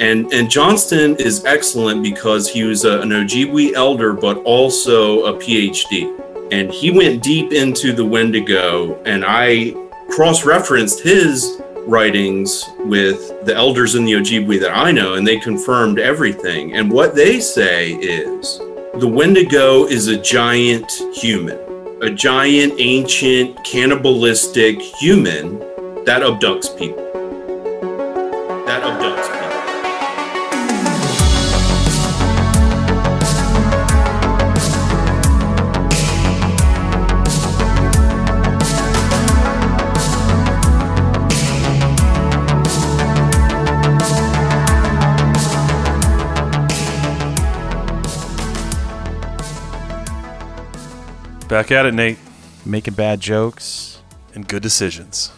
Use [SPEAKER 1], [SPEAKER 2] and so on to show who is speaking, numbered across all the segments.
[SPEAKER 1] And, and Johnston is excellent because he was a, an Ojibwe elder, but also a PhD. And he went deep into the Wendigo, and I cross referenced his writings with the elders in the Ojibwe that I know, and they confirmed everything. And what they say is the Wendigo is a giant human, a giant, ancient, cannibalistic human that abducts people.
[SPEAKER 2] Back at it, Nate.
[SPEAKER 3] Making bad jokes.
[SPEAKER 2] And good decisions.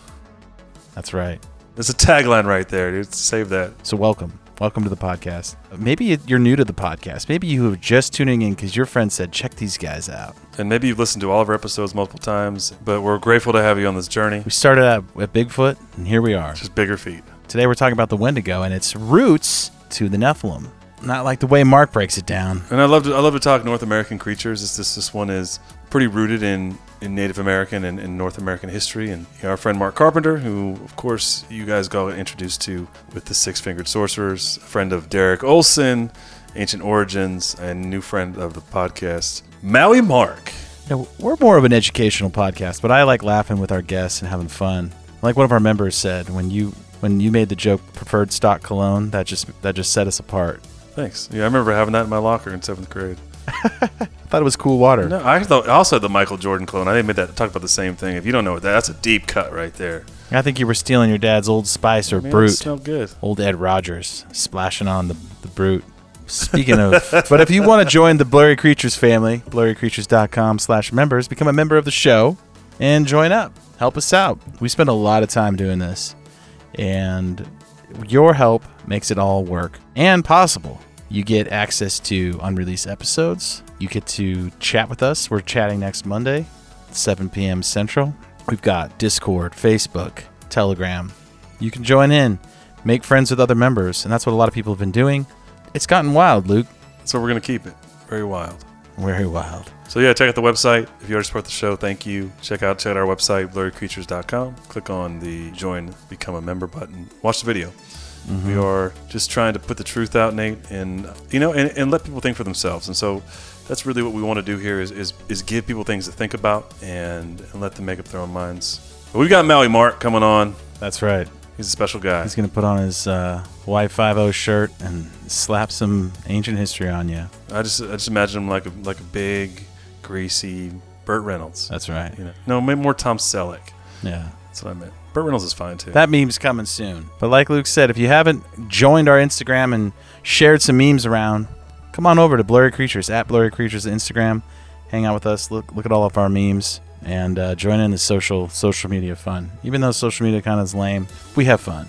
[SPEAKER 3] That's right.
[SPEAKER 2] There's a tagline right there, dude. Save that.
[SPEAKER 3] So welcome. Welcome to the podcast. Maybe you're new to the podcast. Maybe you are just tuning in because your friend said, check these guys out.
[SPEAKER 2] And maybe you've listened to all of our episodes multiple times, but we're grateful to have you on this journey.
[SPEAKER 3] We started out at Bigfoot, and here we are.
[SPEAKER 2] Just bigger feet.
[SPEAKER 3] Today we're talking about the Wendigo and its roots to the Nephilim. Not like the way Mark breaks it down.
[SPEAKER 2] And I love to I love to talk North American creatures. This this this one is pretty rooted in, in Native American and, and North American history. And our friend Mark Carpenter, who of course you guys got introduced to with the Six Fingered Sorcerers, a friend of Derek Olson, Ancient Origins, and new friend of the podcast, Maui Mark.
[SPEAKER 3] Know, we're more of an educational podcast, but I like laughing with our guests and having fun. Like one of our members said, when you when you made the joke preferred stock cologne, that just that just set us apart.
[SPEAKER 2] Thanks. Yeah, I remember having that in my locker in seventh grade.
[SPEAKER 3] I thought it was cool water.
[SPEAKER 2] No, I thought I also had the Michael Jordan clone. I didn't make that talk about the same thing. If you don't know what that, that's a deep cut right there.
[SPEAKER 3] I think you were stealing your dad's Old Spice or
[SPEAKER 2] Man, it
[SPEAKER 3] Brute.
[SPEAKER 2] smelled good.
[SPEAKER 3] Old Ed Rogers splashing on the, the Brute. Speaking of, but if you want to join the Blurry Creatures family, blurrycreatures.com slash members, become a member of the show and join up. Help us out. We spend a lot of time doing this, and your help makes it all work and possible. You get access to unreleased episodes. You get to chat with us. We're chatting next Monday, 7 p.m. Central. We've got Discord, Facebook, Telegram. You can join in, make friends with other members, and that's what a lot of people have been doing. It's gotten wild, Luke.
[SPEAKER 2] So we're gonna keep it very wild.
[SPEAKER 3] Very wild.
[SPEAKER 2] So yeah, check out the website. If you already support the show, thank you. Check out check out our website, blurrycreatures.com. Click on the join become a member button. Watch the video. We mm-hmm. are just trying to put the truth out, Nate, and you know, and, and let people think for themselves. And so that's really what we want to do here is is, is give people things to think about and, and let them make up their own minds. But we've got Maui Mark coming on.
[SPEAKER 3] That's right.
[SPEAKER 2] He's a special guy.
[SPEAKER 3] He's going to put on his uh, Y50 shirt and slap some ancient history on you.
[SPEAKER 2] I just I just imagine him like a like a big, greasy Burt Reynolds.
[SPEAKER 3] That's right.
[SPEAKER 2] You know, no, maybe more Tom Selleck.
[SPEAKER 3] Yeah.
[SPEAKER 2] That's what I meant. Burt Reynolds is fine too.
[SPEAKER 3] That meme's coming soon. But like Luke said, if you haven't joined our Instagram and shared some memes around, come on over to Blurry Creatures at Blurry Creatures Instagram. Hang out with us. Look look at all of our memes and uh, join in the social social media fun. Even though social media kind of is lame, we have fun.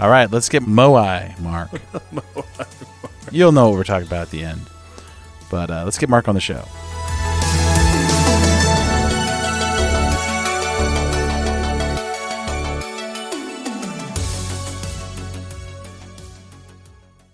[SPEAKER 3] All right, let's get Moai, Mark. You'll know what we're talking about at the end. But uh, let's get Mark on the show.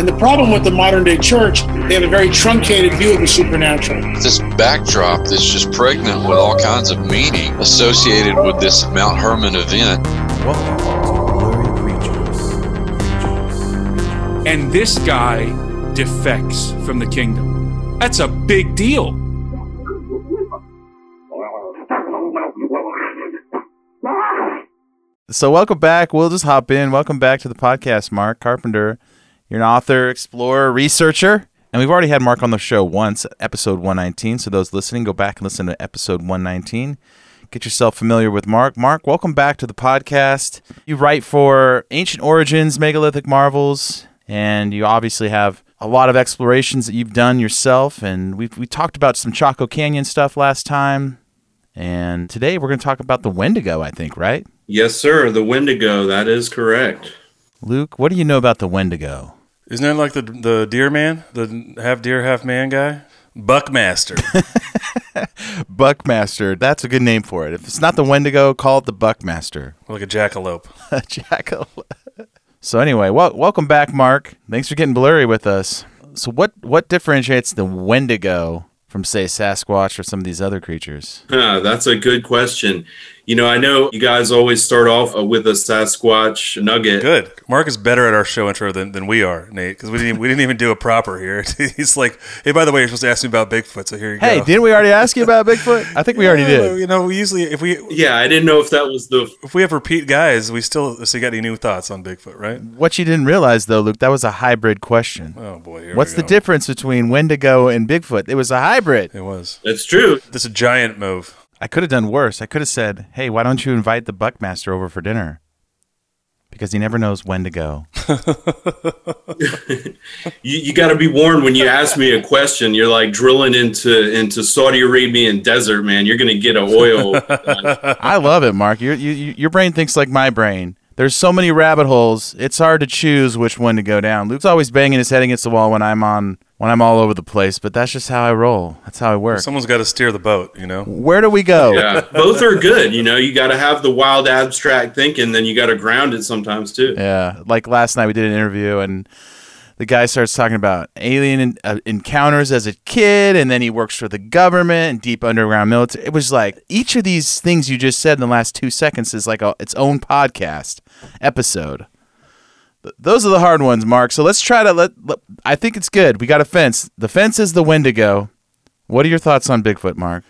[SPEAKER 4] And the problem with the modern day church, they have a very truncated view of the supernatural.
[SPEAKER 5] this backdrop that's just pregnant with all kinds of meaning associated with this Mount Hermon event.
[SPEAKER 3] Welcome to Blurry Creatures.
[SPEAKER 6] and this guy defects from the kingdom. That's a big deal.
[SPEAKER 3] So welcome back. We'll just hop in. Welcome back to the podcast, Mark Carpenter. You're an author, explorer, researcher, and we've already had Mark on the show once, episode 119. So those listening, go back and listen to episode 119. Get yourself familiar with Mark. Mark, welcome back to the podcast. You write for Ancient Origins, Megalithic Marvels, and you obviously have a lot of explorations that you've done yourself. And we we talked about some Chaco Canyon stuff last time, And today we're going to talk about the Wendigo, I think, right?
[SPEAKER 1] Yes, sir. The Wendigo. That is correct.
[SPEAKER 3] Luke, what do you know about the Wendigo?
[SPEAKER 2] Isn't that like the the deer man, the half deer, half man guy? Buckmaster.
[SPEAKER 3] Buckmaster. That's a good name for it. If it's not the Wendigo, call it the Buckmaster.
[SPEAKER 2] like a jackalope.
[SPEAKER 3] Jackal. so anyway, wel- welcome back, Mark. Thanks for getting blurry with us. So what what differentiates the Wendigo from say Sasquatch or some of these other creatures?
[SPEAKER 1] Huh, that's a good question. You know, I know you guys always start off uh, with a Sasquatch nugget.
[SPEAKER 2] Good. Mark is better at our show intro than, than we are, Nate, because we didn't we didn't even do a proper here. He's like, hey, by the way, you're supposed to ask me about Bigfoot, so here you
[SPEAKER 3] Hey,
[SPEAKER 2] go.
[SPEAKER 3] Hey, didn't we already ask you about Bigfoot? I think we already did.
[SPEAKER 2] You know, we usually if we
[SPEAKER 1] Yeah, I didn't know if that was the.
[SPEAKER 2] if we have repeat guys, we still so you got any new thoughts on Bigfoot, right?
[SPEAKER 3] What you didn't realize though, Luke, that was a hybrid question.
[SPEAKER 2] Oh boy, here
[SPEAKER 3] What's
[SPEAKER 2] we
[SPEAKER 3] the difference between Wendigo and Bigfoot? It was a hybrid.
[SPEAKER 2] It was.
[SPEAKER 1] That's true.
[SPEAKER 2] That's a giant move.
[SPEAKER 3] I could have done worse. I could have said, "Hey, why don't you invite the Buckmaster over for dinner?" Because he never knows when to go.
[SPEAKER 1] You, you got to be warned when you ask me a question. You're like drilling into into Saudi Arabian desert, man. You're gonna get a oil.
[SPEAKER 3] I love it, Mark. Your you, you- your brain thinks like my brain. There's so many rabbit holes. It's hard to choose which one to go down. Luke's always banging his head against the wall when I'm on when I'm all over the place, but that's just how I roll. That's how I work.
[SPEAKER 2] Someone's got to steer the boat, you know.
[SPEAKER 3] Where do we go?
[SPEAKER 1] yeah, both are good. You know, you got to have the wild abstract thinking, then you got to ground it sometimes too.
[SPEAKER 3] Yeah, like last night we did an interview and the guy starts talking about alien en- uh, encounters as a kid, and then he works for the government and deep underground military. It was like each of these things you just said in the last two seconds is like a, its own podcast episode. Th- Those are the hard ones, Mark. So let's try to let, let. I think it's good. We got a fence. The fence is the Wendigo. What are your thoughts on Bigfoot, Mark?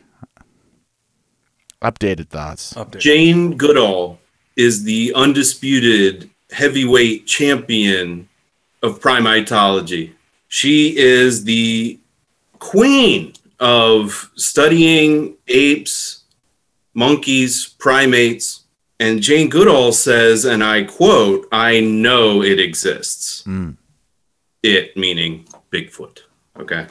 [SPEAKER 3] Updated thoughts.
[SPEAKER 2] Update.
[SPEAKER 1] Jane Goodall is the undisputed heavyweight champion of primatology. She is the queen of studying apes, monkeys, primates. And Jane Goodall says, and I quote, I know it exists. Hmm. It meaning Bigfoot. Okay.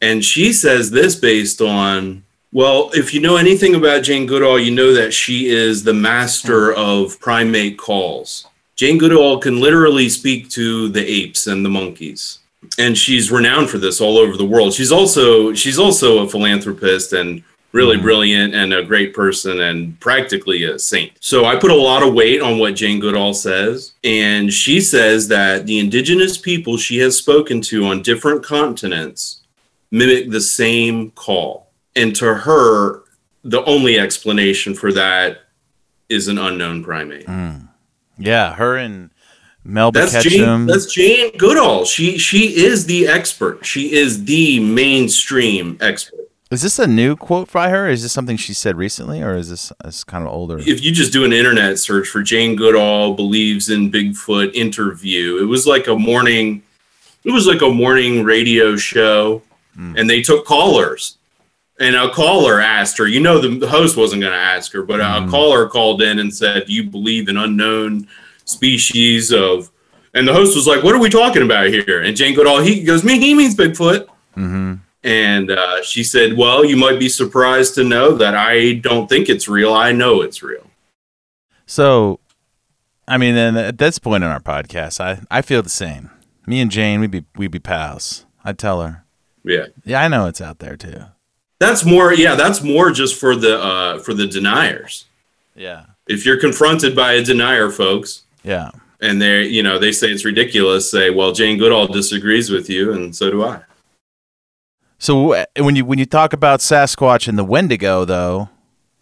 [SPEAKER 1] And she says this based on, well, if you know anything about Jane Goodall, you know that she is the master hmm. of primate calls. Jane Goodall can literally speak to the apes and the monkeys. And she's renowned for this all over the world. She's also she's also a philanthropist and really mm-hmm. brilliant and a great person and practically a saint. So I put a lot of weight on what Jane Goodall says. And she says that the indigenous people she has spoken to on different continents mimic the same call. And to her, the only explanation for that is an unknown primate. Mm.
[SPEAKER 3] Yeah, her and Melba
[SPEAKER 1] That's
[SPEAKER 3] Ketchum.
[SPEAKER 1] Jane. That's Jane Goodall. She she is the expert. She is the mainstream expert.
[SPEAKER 3] Is this a new quote by her? Is this something she said recently, or is this, this kind of older?
[SPEAKER 1] If you just do an internet search for Jane Goodall believes in Bigfoot interview, it was like a morning. It was like a morning radio show, hmm. and they took callers. And a caller asked her, you know, the, the host wasn't going to ask her, but a caller called in and said, Do you believe in unknown species of. And the host was like, What are we talking about here? And Jane Goodall, he goes, Me, he means Bigfoot.
[SPEAKER 3] Mm-hmm.
[SPEAKER 1] And uh, she said, Well, you might be surprised to know that I don't think it's real. I know it's real.
[SPEAKER 3] So, I mean, then at this point in our podcast, I, I feel the same. Me and Jane, we'd be we'd be pals. I'd tell her,
[SPEAKER 1] Yeah.
[SPEAKER 3] yeah, I know it's out there too.
[SPEAKER 1] That's more, yeah, that's more just for the uh, for the deniers.
[SPEAKER 3] Yeah,
[SPEAKER 1] If you're confronted by a denier, folks,
[SPEAKER 3] yeah.
[SPEAKER 1] and they you know they say it's ridiculous, say, well, Jane Goodall disagrees with you, and so do I.
[SPEAKER 3] So uh, when you when you talk about Sasquatch and the Wendigo, though,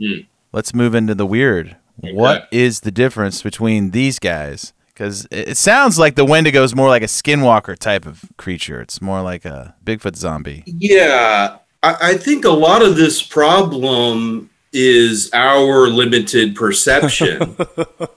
[SPEAKER 1] Hmm.
[SPEAKER 3] let's move into the weird. What is the difference between these guys? Because it it sounds like the Wendigo is more like a skinwalker type of creature. It's more like a Bigfoot zombie.
[SPEAKER 1] Yeah, I, I think a lot of this problem is our limited perception,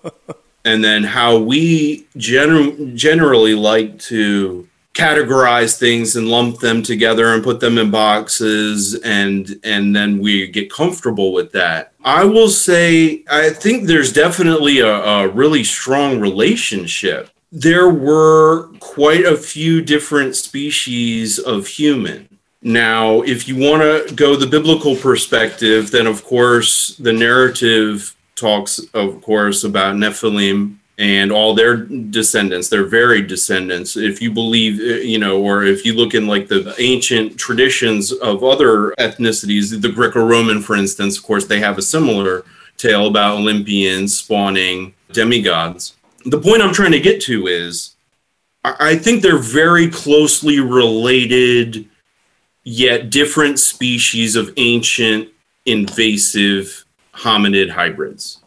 [SPEAKER 1] and then how we gener- generally like to categorize things and lump them together and put them in boxes and and then we get comfortable with that. I will say i think there's definitely a, a really strong relationship. There were quite a few different species of human Now, if you want to go the biblical perspective, then of course the narrative talks, of course, about Nephilim and all their descendants, their varied descendants. If you believe, uh, you know, or if you look in like the ancient traditions of other ethnicities, the Greco Roman, for instance, of course, they have a similar tale about Olympians spawning demigods. The point I'm trying to get to is I think they're very closely related, yet different species of ancient invasive hominid hybrids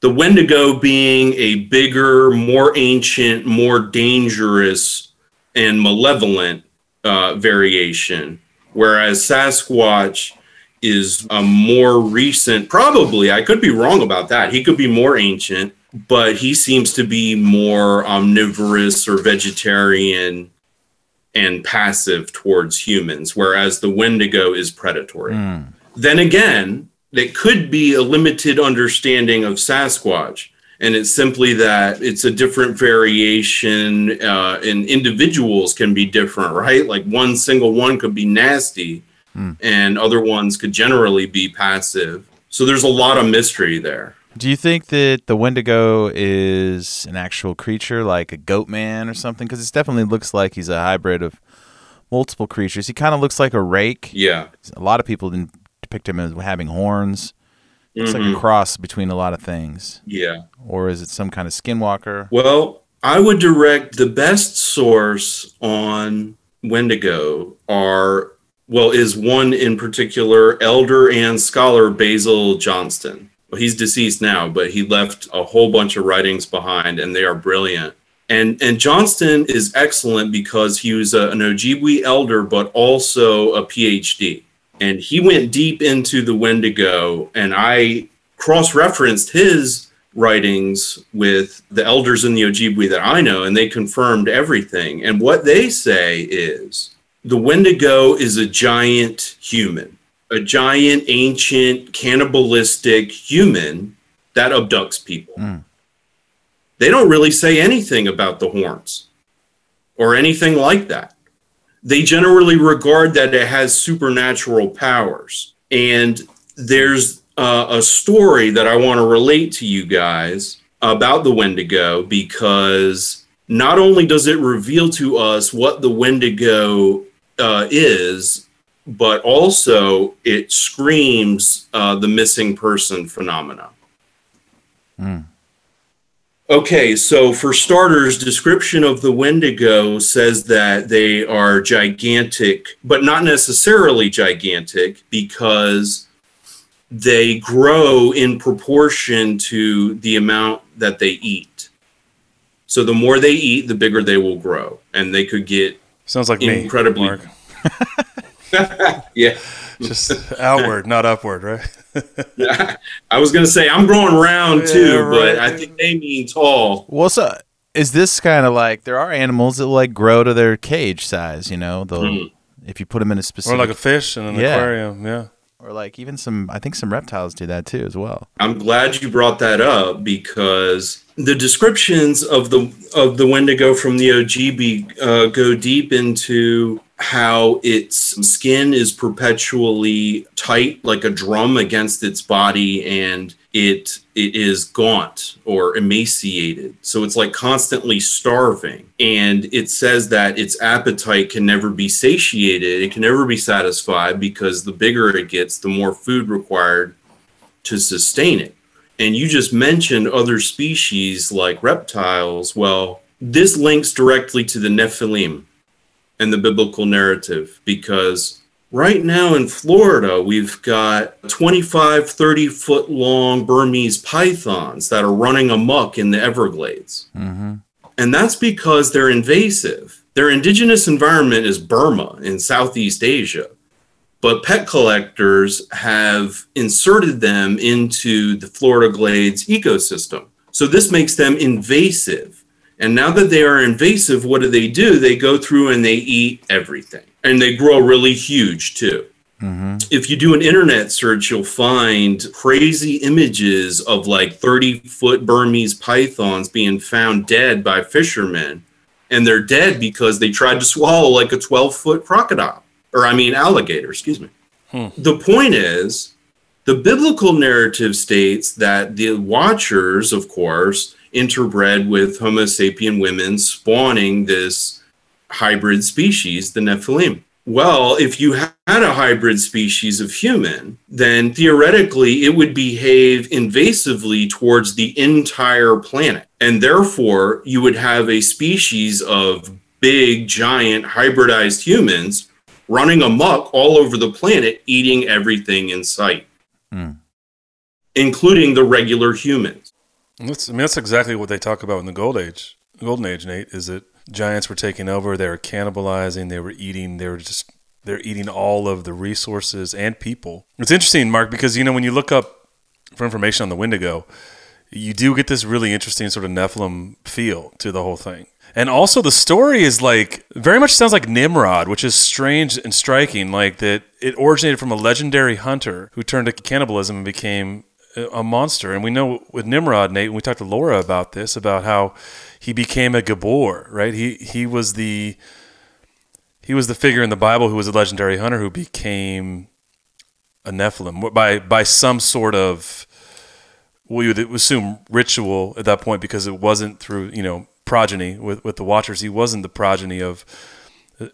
[SPEAKER 1] the Wendigo being a bigger, more ancient, more dangerous, and malevolent uh, variation, whereas Sasquatch is a more recent, probably, I could be wrong about that. He could be more ancient, but he seems to be more omnivorous or vegetarian and passive towards humans, whereas the Wendigo is predatory. Then again, that could be a limited understanding of Sasquatch. And it's simply that it's a different variation, uh, and individuals can be different, right? Like one single one could be nasty, and other ones could generally be passive. So there's a lot of mystery there.
[SPEAKER 3] Do you think that the Wendigo is an actual creature, like a goat man or something? Because it definitely looks like he's a hybrid of multiple creatures. He kind of looks like a rake.
[SPEAKER 1] Yeah.
[SPEAKER 3] A lot of people didn't depict him as having horns. It's like a
[SPEAKER 1] Mhm.
[SPEAKER 3] cross between a lot of things.
[SPEAKER 1] Yeah.
[SPEAKER 3] Or is it some kind of skinwalker?
[SPEAKER 1] Well, I would direct the best source on Wendigo are well is one in particular elder and scholar Basil Johnston. Well, he's deceased now, but he left a whole bunch of writings behind and they are brilliant. And and Johnston is excellent because he was a, an Ojibwe elder but also a PhD. And he went deep into the Wendigo and I cross-referenced his writings with the elders in the Ojibwe that I know, and they confirmed everything. And what they say is the Wendigo is a giant human, a giant, ancient, cannibalistic human that abducts people. They don't really say anything about the horns or anything like that. They generally regard that it has supernatural powers. And there's uh, a story that I want to relate to you guys about the Wendigo because not only does it reveal to us what the Wendigo uh, is, but also it screams uh, the missing person phenomena. Okay, so for starters, description of the Wendigo says that they are gigantic, but not necessarily gigantic because they grow in proportion to the amount that they eat. So the more they eat, the bigger they will grow, and they could get
[SPEAKER 2] Sounds like me,
[SPEAKER 1] incredibly.
[SPEAKER 2] Mark.
[SPEAKER 1] yeah,
[SPEAKER 2] Just outward, not upward, right?
[SPEAKER 1] I was gonna say I'm growing round
[SPEAKER 3] Yeah,
[SPEAKER 1] too,
[SPEAKER 3] right.
[SPEAKER 1] but I think they mean tall.
[SPEAKER 3] Well, so is this kind of like there are animals that like grow to their cage size? You know, they'll
[SPEAKER 1] Mhm.
[SPEAKER 3] if you put them in a specific
[SPEAKER 2] Or like a fish in an
[SPEAKER 3] Yeah.
[SPEAKER 2] aquarium. Yeah.
[SPEAKER 3] or like even some. I think some reptiles do that too as well.
[SPEAKER 1] I'm glad you brought that up because the descriptions of the of the Wendigo from the Ojibwe uh, go deep into how its skin is perpetually tight like a drum against its body and it it is gaunt or emaciated so it's like constantly starving and it says that its appetite can never be satiated it can never be satisfied because the bigger it gets the more food required to sustain it. And you just mentioned other species like reptiles. Well, this links directly to the Nephilim and the biblical narrative because right now in Florida, we've got 25, 30 foot long Burmese pythons that are running amok in the Everglades.
[SPEAKER 3] Mm-hmm.
[SPEAKER 1] And that's because they're invasive. Their indigenous environment is Burma in Southeast Asia. But pet collectors have inserted them into the Florida Glades ecosystem. So this makes them invasive. And now that they are invasive, what do they do? They go through and they eat everything. And they grow really huge too.
[SPEAKER 3] Mm-hmm.
[SPEAKER 1] If you do an internet search, you'll find crazy images of like 30 foot Burmese pythons being found dead by fishermen. And they're dead because they tried to swallow like a 12 foot crocodile. or I mean alligator, excuse me. The point is, the biblical narrative states that the Watchers, of course, interbred with Homo sapien women, spawning this hybrid species, the Nephilim. Well, if you had a hybrid species of human, then theoretically it would behave invasively towards the entire planet. And therefore, you would have a species of big, giant, hybridized humans running amok all over the planet, eating everything in sight, hmm. including the regular humans.
[SPEAKER 2] That's, I mean, that's exactly what they talk about in the Gold Age. Golden Age, Nate, is that giants were taking over. They were cannibalizing. They were eating. They were just they're eating all of the resources and people. It's interesting, Mark, because you know when you look up for information on the Wendigo, you do get this really interesting sort of Nephilim feel to the whole thing. And also the story is like very much sounds like Nimrod, which is strange and striking, like that it originated from a legendary hunter who turned to cannibalism and became a monster. And we know with Nimrod, Nate, and we talked to Laura about this, about how he became a Gibbor, right? He he was the he was the figure in the Bible who was a legendary hunter who became a Nephilim by by some sort of we would assume ritual at that point because it wasn't through you know progeny with with the Watchers. He wasn't the progeny of,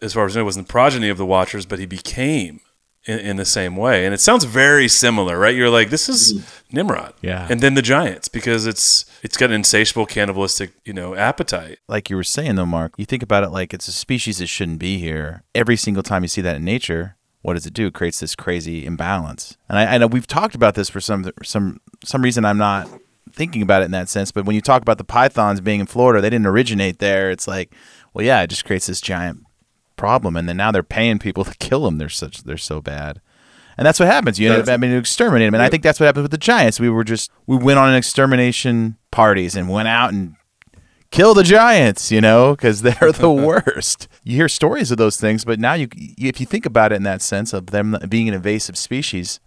[SPEAKER 2] as far as I know, wasn't the progeny of the Watchers, but he became in, in the same way. And it sounds very similar, right? You're like, this is mm-hmm. Nimrod,
[SPEAKER 3] Yeah.
[SPEAKER 2] and then the giants because it's it's got an insatiable cannibalistic you know appetite.
[SPEAKER 3] like you were saying though, Mark, you think about it like it's a species that shouldn't be here. Every single time you see that in nature, what does it do? It creates this crazy imbalance. And I, I know we've talked about this for some some some reason. I'm not thinking about it in that sense. But when you talk about the pythons being in Florida, they didn't originate there. It's like, well, yeah, it just creates this giant problem, and then now they're paying people to kill them. They're such they're so bad. And that's what happens. You end up having to exterminate them. And I think that's what happened with the giants. We were just we went on an extermination parties and went out and kill the giants, you know, because they're the worst. You hear stories of those things, but now you, if you think about it in that sense of them being an invasive species,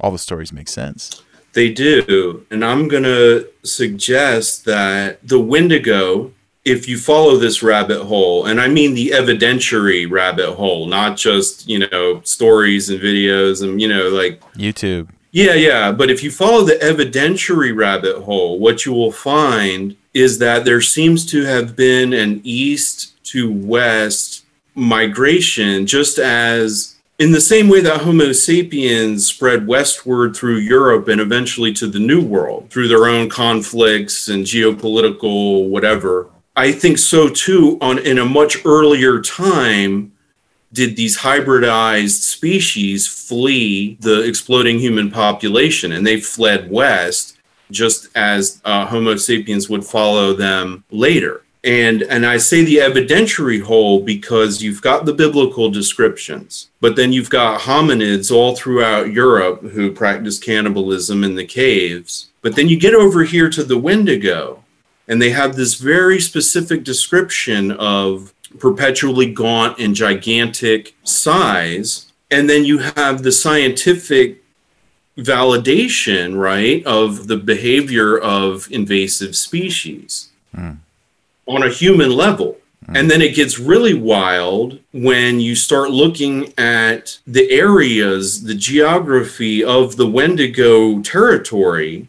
[SPEAKER 3] all the stories make sense.
[SPEAKER 1] They do. And I'm going to suggest that the Wendigo, if you follow this rabbit hole, and I mean the evidentiary rabbit hole, not just, you know, stories and videos and, you know, like
[SPEAKER 3] YouTube.
[SPEAKER 1] Yeah, yeah. But if you follow the evidentiary rabbit hole, what you will find is that there seems to have been an east to west migration, just as in the same way that Homo sapiens spread westward through Europe and eventually to the New World through their own conflicts and geopolitical whatever. I think so too on in a much earlier time did these hybridized species flee the exploding human population and they fled west just as uh, homo sapiens would follow them later. And and i say the evidentiary hole because you've got the biblical descriptions but then you've got hominids all throughout europe who practice cannibalism in the caves. But then you get over here to the wendigo and they have this very specific description of perpetually gaunt and gigantic size. And then you have the scientific validation right of the behavior of invasive species hmm. on a human level. Hmm. And then it gets really wild when you start looking at the areas the geography of the wendigo territory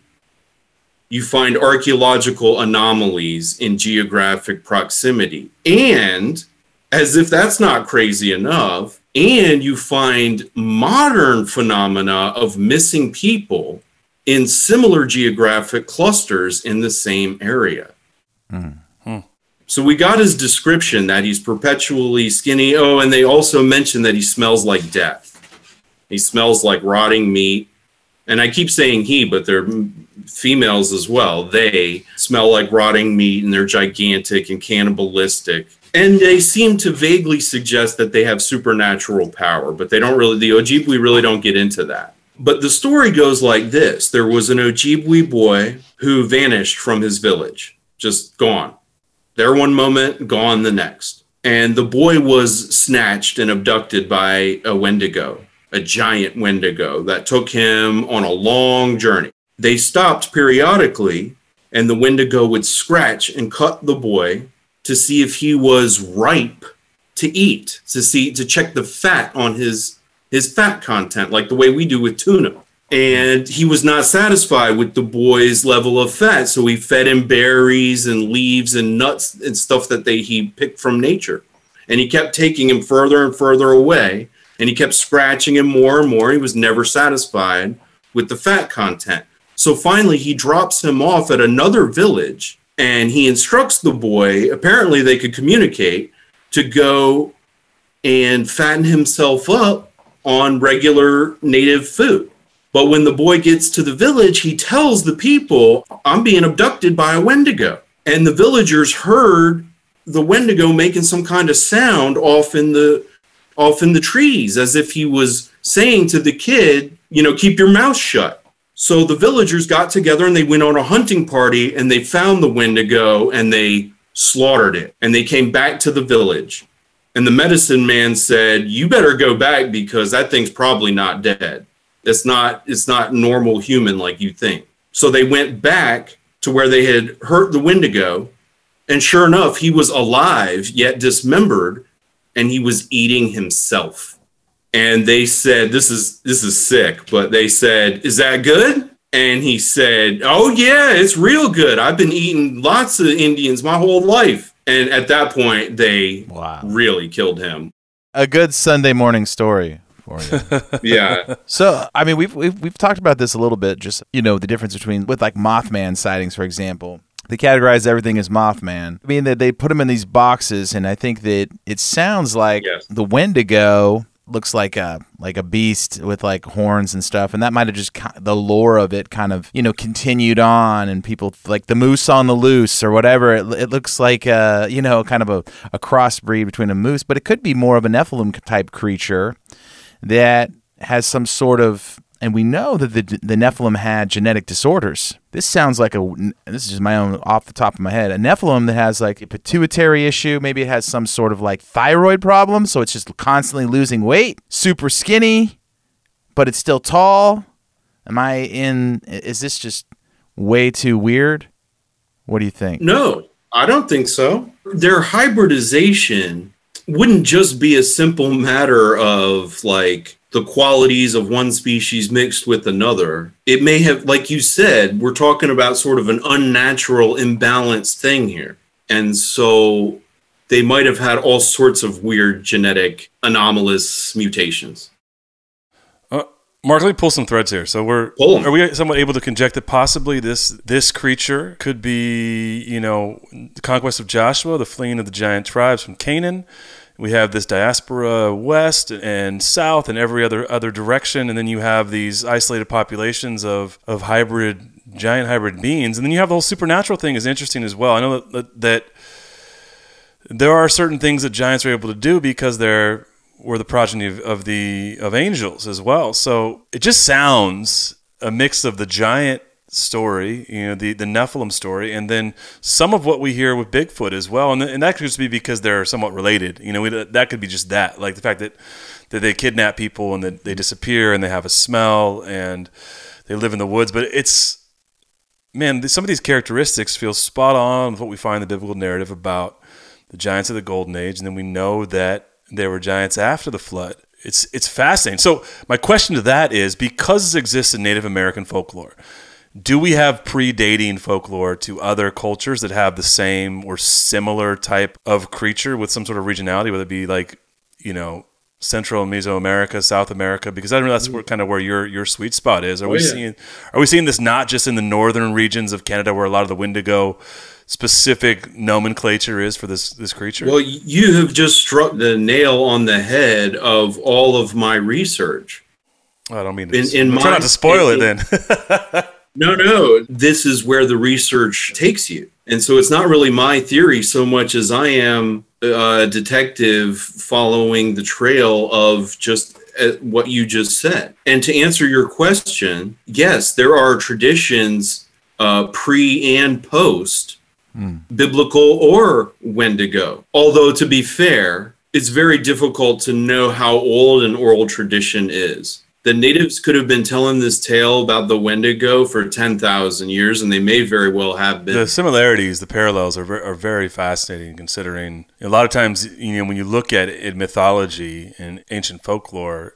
[SPEAKER 1] you find archaeological anomalies in geographic proximity. And as if that's not crazy enough, and you find modern phenomena of missing people in similar geographic clusters in the same area. Hmm. Hmm. So we got his description that he's perpetually skinny. Oh, and they also mentioned that he smells like death. He smells like rotting meat. And I keep saying he, but they're females as well. They smell like rotting meat and they're gigantic and cannibalistic. And they seem to vaguely suggest that they have supernatural power, but they don't really, the Ojibwe really don't get into that. But the story goes like this there was an Ojibwe boy who vanished from his village, just gone. There one moment, gone the next. And the boy was snatched and abducted by a Wendigo, a giant Wendigo that took him on a long journey. They stopped periodically, and the Wendigo would scratch and cut the boy to see if he was ripe to eat to see to check the fat on his his fat content like the way we do with tuna and he was not satisfied with the boy's level of fat so he fed him berries and leaves and nuts and stuff that they he picked from nature and he kept taking him further and further away and he kept scratching him more and more. He was never satisfied with the fat content. So finally he drops him off at another village and he instructs the boy apparently they could communicate to go and fatten himself up on regular native food. But when the boy gets to the village, he tells the people, I'm being abducted by a Wendigo. And the villagers heard the Wendigo making some kind of sound off in the off in the trees, as if he was saying to the kid, you know, keep your mouth shut. So the villagers got together and they went on a hunting party and they found the Wendigo and they slaughtered it. And they came back to the village. And the medicine man said, You better go back because that thing's probably not dead. It's not it's not normal human like you think. So they went back to where they had hurt the Wendigo, and sure enough, he was alive yet dismembered, and he was eating himself. And they said, "This is this is sick," but they said, "Is that good?" And he said, "Oh yeah, it's real good. I've been eating lots of Indians my whole life." And at that point, they
[SPEAKER 3] Wow.
[SPEAKER 1] really killed him.
[SPEAKER 3] A good Sunday morning story for you.
[SPEAKER 1] Yeah.
[SPEAKER 3] So, I mean, we've, we've we've talked about this a little bit. Just you know, the difference between with like Mothman sightings, for example. They categorize everything as Mothman. I mean, that they put them in these boxes, and I think that it sounds like
[SPEAKER 1] Yes.
[SPEAKER 3] the Wendigo looks like a like a beast with like horns and stuff, and that might have just the lore of it kind of you know continued on, and people like the moose on the loose or whatever. It, it looks like uh you know kind of a, a crossbreed between a moose, but it could be more of a Nephilim type creature that has some sort of and we know that the, the Nephilim had genetic disorders. This sounds like a this is just my own off the top of my head. A Nephilim that has like a pituitary issue, maybe it has some sort of like thyroid problem, so it's just constantly losing weight, super skinny, but it's still tall. Am I in is this just way too weird? What do you think?
[SPEAKER 1] No, I don't think so. Their hybridization wouldn't just be a simple matter of like the qualities of one species mixed with another. It may have, like you said, we're talking about sort of an unnatural, imbalanced thing here. And so they might have had all sorts of weird genetic anomalous mutations.
[SPEAKER 2] Uh, Mark, let me pull some threads here. So we're are we somewhat able to conject that possibly this this creature could be, you know, the conquest of Joshua, the fleeing of the giant tribes from Canaan. We have this diaspora west and south and every other other direction, and then you have these isolated populations of of hybrid giant hybrid beings, and then you have the whole supernatural thing is interesting as well. I know that, that, there are certain things that giants are able to do because they're were the progeny of, of the of angels as well. So it just sounds a mix of the giant story, you know, the the Nephilim story, and then some of what we hear with Bigfoot as well. And, and that could just be because they're somewhat related. You know, we, that could be just that, like the fact that that they kidnap people and that they disappear and they have a smell and they live in the woods. But it's man, some of these characteristics feel spot on with what we find in the biblical narrative about the giants of the golden age, and then we know that there were giants after the flood. It's it's fascinating. So my question to that is because this exists in Native American folklore, do we have predating folklore to other cultures that have the same or similar type of creature with some sort of regionality, whether it be like, you know, Central Mesoamerica, South America? Because I don't know that's where, kind of where your your sweet spot is. Are oh, we
[SPEAKER 1] yeah.
[SPEAKER 2] seeing are we seeing this not just in the northern regions of Canada where a lot of the Wendigo specific nomenclature is for this this creature?
[SPEAKER 1] Well, you have just struck the nail on the head of all of my research.
[SPEAKER 2] I don't mean to.
[SPEAKER 1] In- in my
[SPEAKER 2] not to spoil it. Then
[SPEAKER 1] No, no, this is where the research takes you. And so it's not really my theory so much as I am a detective following the trail of just uh, what you just said. And to answer your question, yes, there are traditions uh, pre and post biblical or Wendigo. Although, to be fair, it's very difficult to know how old an oral tradition is. The natives could have been telling this tale about the Wendigo for 10,000 years, and they may very well have been.
[SPEAKER 2] The similarities, the parallels are, are very fascinating considering a lot of times, you know, when you look at it mythology and ancient folklore,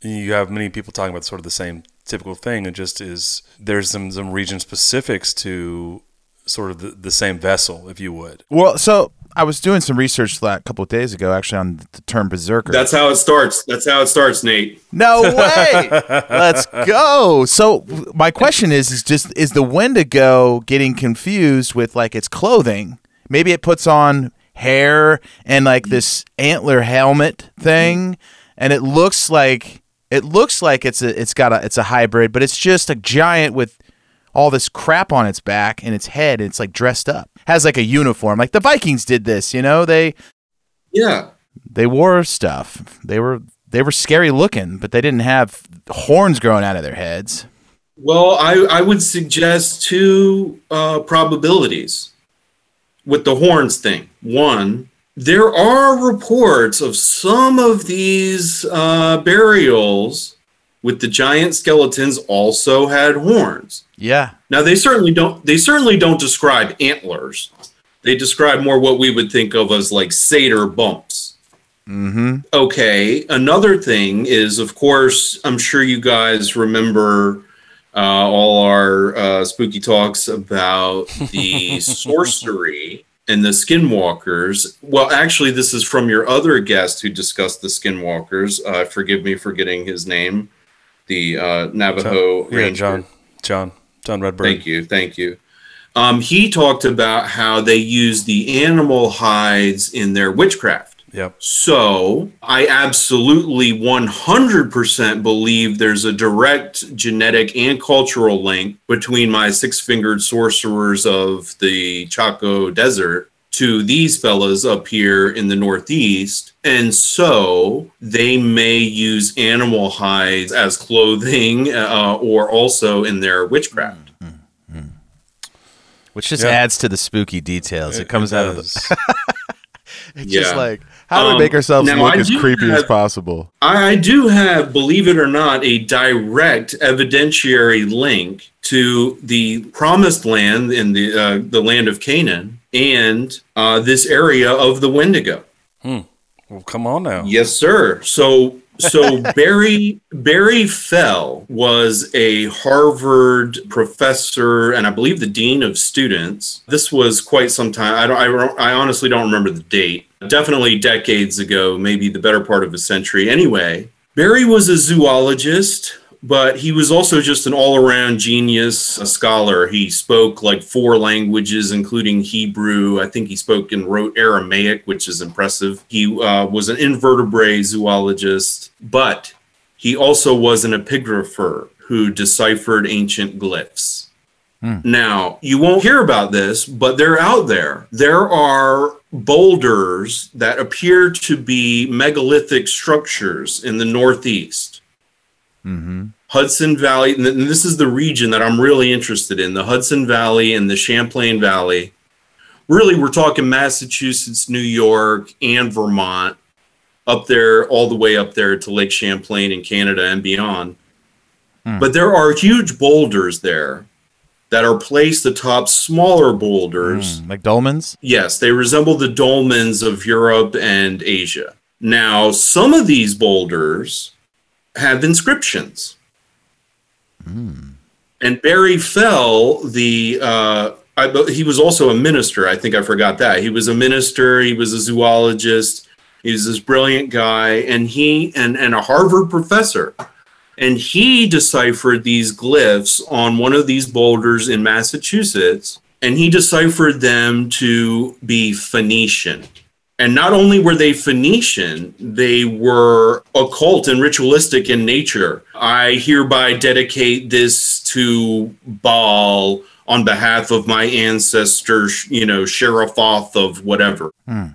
[SPEAKER 2] you have many people talking about sort of the same typical thing. It just is, there's some, some region specifics to sort of the, the same vessel, if you would.
[SPEAKER 3] Well, so I was doing some research a couple of days ago, actually, on the term berserker.
[SPEAKER 1] That's how it starts. That's how it starts, Nate.
[SPEAKER 3] No way. Let's go. So my question is is just is the Wendigo getting confused with like its clothing? Maybe it puts on hair and like this antler helmet thing and it looks like it looks like it's a it's got a it's a hybrid, but it's just a giant with all this crap on its back and its head and it's like dressed up. Has like a uniform. Like the Vikings did this, you know? They
[SPEAKER 1] Yeah.
[SPEAKER 3] they wore stuff. They were they were scary looking, but they didn't have horns growing out of their heads.
[SPEAKER 1] Well, I, I would suggest two uh, probabilities with the horns thing. One, there are reports of some of these uh, burials with the giant skeletons also had horns.
[SPEAKER 3] Yeah.
[SPEAKER 1] Now they certainly don't they certainly don't describe antlers. They describe more what we would think of as like satyr bumps.
[SPEAKER 3] Mm-hmm.
[SPEAKER 1] Okay. Another thing is, of course, I'm sure you guys remember uh, all our uh, spooky talks about the sorcery and the skinwalkers. Well, actually, this is from your other guest who discussed the skinwalkers. Uh, forgive me for getting his name. The uh, Navajo
[SPEAKER 2] John, yeah, John, John, John Redbird.
[SPEAKER 1] Thank you, thank you. Um, he talked about how they use the animal hides in their witchcraft.
[SPEAKER 2] Yep.
[SPEAKER 1] So I absolutely 100% believe there's a direct genetic and cultural link between my six fingered sorcerers of the Chaco Desert to these fellas up here in the Northeast. And so they may use animal hides as clothing uh, or also in their witchcraft.
[SPEAKER 3] Which just
[SPEAKER 1] Yeah.
[SPEAKER 3] adds to the spooky details. It,
[SPEAKER 2] It-
[SPEAKER 3] comes
[SPEAKER 2] it
[SPEAKER 3] out of the It's just like how do we
[SPEAKER 1] Um,
[SPEAKER 3] make ourselves
[SPEAKER 1] now
[SPEAKER 3] look as
[SPEAKER 1] do
[SPEAKER 3] creepy as possible?
[SPEAKER 1] I I do have, believe it or not, a direct evidentiary link to the promised land in the uh, the land of Canaan and uh, this area of the Wendigo.
[SPEAKER 2] Hmm. Well, come on now.
[SPEAKER 1] Yes, sir. So so Barry Barry Fell was a Harvard professor and I believe the dean of students. This was quite some time. I don't I, don't- I honestly don't remember the date. Definitely decades ago, maybe the better part of a century. Anyway, Barry was a zoologist, but he was also just an all-around genius, a scholar. He spoke like four languages, including Hebrew. I think he spoke and wrote Aramaic, which is impressive. He uh, was an invertebrate zoologist, but he also was an epigrapher who deciphered ancient glyphs. Now, you won't hear about this, but they're out there. There are boulders that appear to be megalithic structures in the Northeast.
[SPEAKER 3] Mm-hmm.
[SPEAKER 1] Hudson Valley, and this is the region that I'm really interested in the Hudson Valley and the Champlain Valley. Really, we're talking Massachusetts, New York, and Vermont, up there, all the way up there to Lake Champlain in Canada and beyond. Hmm. But there are huge boulders there that are placed atop smaller boulders.
[SPEAKER 3] Hmm, like dolmens?
[SPEAKER 1] Yes, they resemble the dolmens of Europe and Asia. Now, some of these boulders have inscriptions. And Barry Fell, the uh, I, he was also a minister. I think I forgot that he was a minister. He was a zoologist. He was this brilliant guy, and he and and a Harvard professor. And he deciphered these glyphs on one of these boulders in Massachusetts, and he deciphered them to be Phoenician. And not only were they Phoenician, they were occult and ritualistic in nature. I hereby dedicate this to Baal on behalf of my ancestor, you know, Sherifoth of whatever.
[SPEAKER 3] Hmm.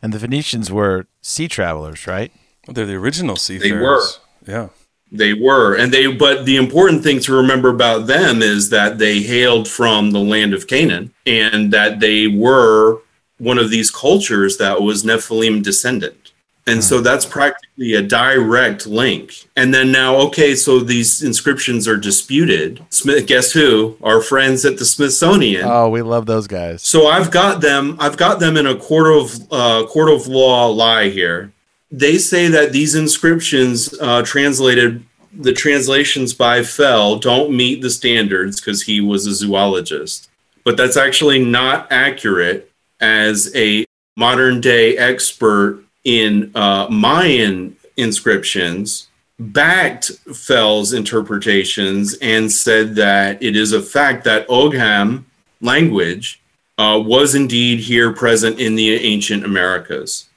[SPEAKER 3] And the Phoenicians were sea travelers, right?
[SPEAKER 2] They're the original seafarers.
[SPEAKER 1] They
[SPEAKER 2] seafarers.
[SPEAKER 1] were.
[SPEAKER 2] Yeah.
[SPEAKER 1] They were. And they, but the important thing to remember about them is that they hailed from the land of Canaan and that they were one of these cultures that was Nephilim descendant. And so that's practically a direct link. And then now, okay, so these inscriptions are disputed. Smith, guess who? Our friends at the Smithsonian.
[SPEAKER 3] Oh, we love those guys.
[SPEAKER 1] So I've got them. I've got them in a court of uh, court of law lie here. They say that these inscriptions uh, translated the translations by Fell don't meet the standards because he was a zoologist, but that's actually not accurate as a modern day expert in uh, Mayan inscriptions backed Fell's interpretations and said that it is a fact that Ogham language uh, was indeed here present in the ancient Americas.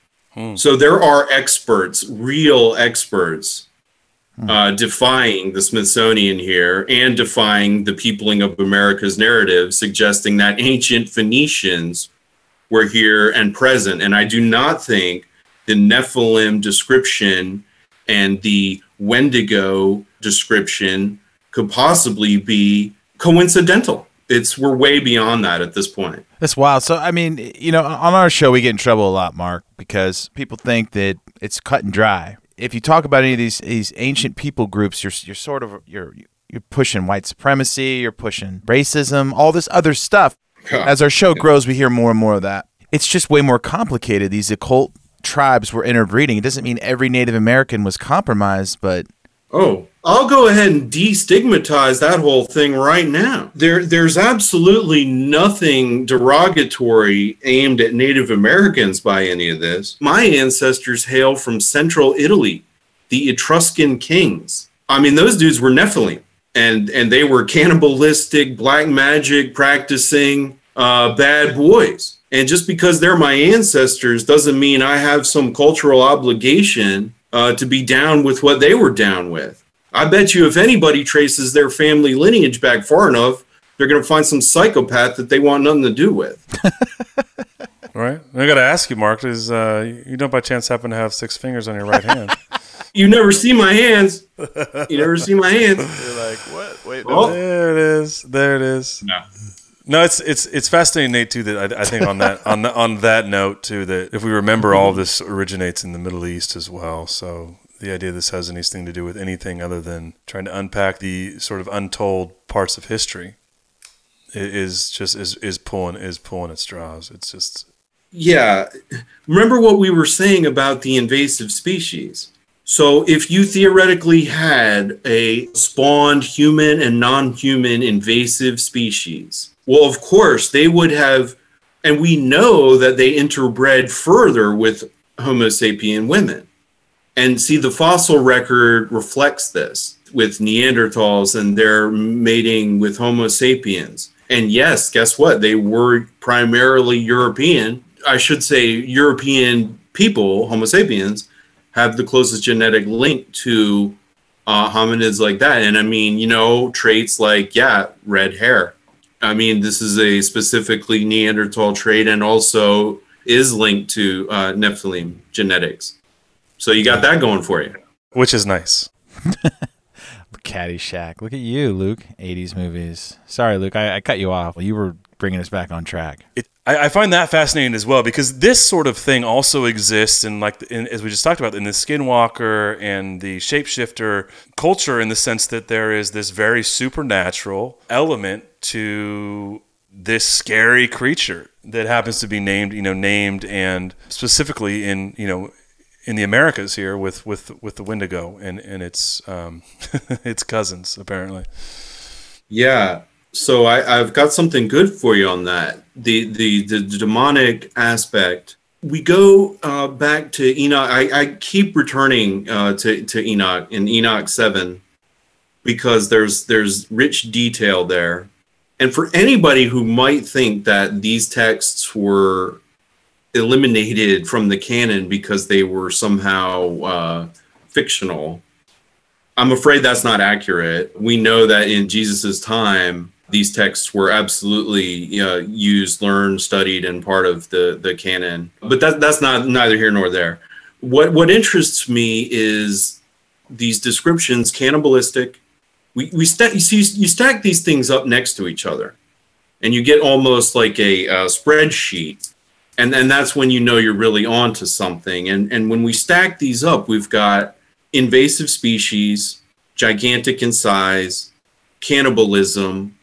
[SPEAKER 1] So there are experts, real experts, uh, defying the Smithsonian here and defying the peopling of America's narrative, suggesting that ancient Phoenicians were here and present. And I do not think the Nephilim description and the Wendigo description could possibly be coincidental. It's we're way beyond that at this point.
[SPEAKER 3] That's wild. So, I mean, you know, on our show, we get in trouble a lot, Mark, because people think that it's cut and dry. If you talk about any of these these ancient people groups, you're you're sort of you're you're pushing white supremacy, you're pushing racism, all this other stuff. As our show grows, we hear more and more of that. It's just way more complicated. These occult tribes were interbreeding. It doesn't mean every Native American was compromised, but
[SPEAKER 1] Oh, I'll go ahead and destigmatize that whole thing right now. There, there's absolutely nothing derogatory aimed at Native Americans by any of this. My ancestors hail from central Italy, the Etruscan kings. I mean, those dudes were Nephilim, and and they were cannibalistic, black magic practicing uh, bad boys. And just because they're my ancestors doesn't mean I have some cultural obligation uh, to be down with what they were down with. I bet you if anybody traces their family lineage back far enough, they're going to find some psychopath that they want nothing to do with.
[SPEAKER 2] All right. I got to ask you, Mark, is uh, you don't by chance happen to have six fingers on your right hand?
[SPEAKER 1] You never see my hands. You never see my hands.
[SPEAKER 3] You're like, what? Wait,
[SPEAKER 1] Oh.
[SPEAKER 2] There it is. There it is.
[SPEAKER 1] No.
[SPEAKER 2] No, it's it's it's fascinating, Nate. Too that I, I think on that on the, on that note too that if we remember, all of this originates in the Middle East as well. So the idea this has anything to do with anything other than trying to unpack the sort of untold parts of history i- is just is is pulling is pulling at straws. It's just
[SPEAKER 1] Yeah. Remember what we were saying about the invasive species? So, if you theoretically had a spawned human and non human invasive species, well, of course, they would have, and we know that they interbred further with Homo sapien women. And see, the fossil record reflects this with Neanderthals and their mating with Homo sapiens. And yes, guess what? They were primarily European. I should say, European people, Homo sapiens, have the closest genetic link to uh, hominids like that. And I mean, you know, traits like, yeah, red hair. I mean, this is a specifically Neanderthal trait and also is linked to uh, Nephilim genetics. So you got that going for you.
[SPEAKER 2] which is nice.
[SPEAKER 3] Caddyshack. Look at you, Luke. 80s movies. Sorry, Luke. I, I cut you off. You were bringing us back on track.
[SPEAKER 2] It, I, I find that fascinating as well because this sort of thing also exists in like in, as we just talked about in the skinwalker and the shapeshifter culture in the sense that there is this very supernatural element to this scary creature that happens to be named you know named and specifically in you know in the Americas here with with with the Wendigo and and its um its cousins apparently.
[SPEAKER 1] Yeah. So I, I've got something good for you on that. The the the demonic aspect. We go uh, back to Enoch. I, I keep returning uh, to to Enoch in Enoch seven because there's there's rich detail there. And for anybody who might think that these texts were eliminated from the canon because they were somehow uh, fictional, I'm afraid that's not accurate. We know that in Jesus's time, these texts were absolutely uh, used, learned, studied, and part of the the canon. But that that's not neither here nor there. What what interests me is these descriptions, cannibalistic. We we stack you see you stack these things up next to each other, and you get almost like a, uh spreadsheet. And and that's when you know you're really on to something. And and when we stack these up, we've got invasive species, gigantic in size, cannibalism,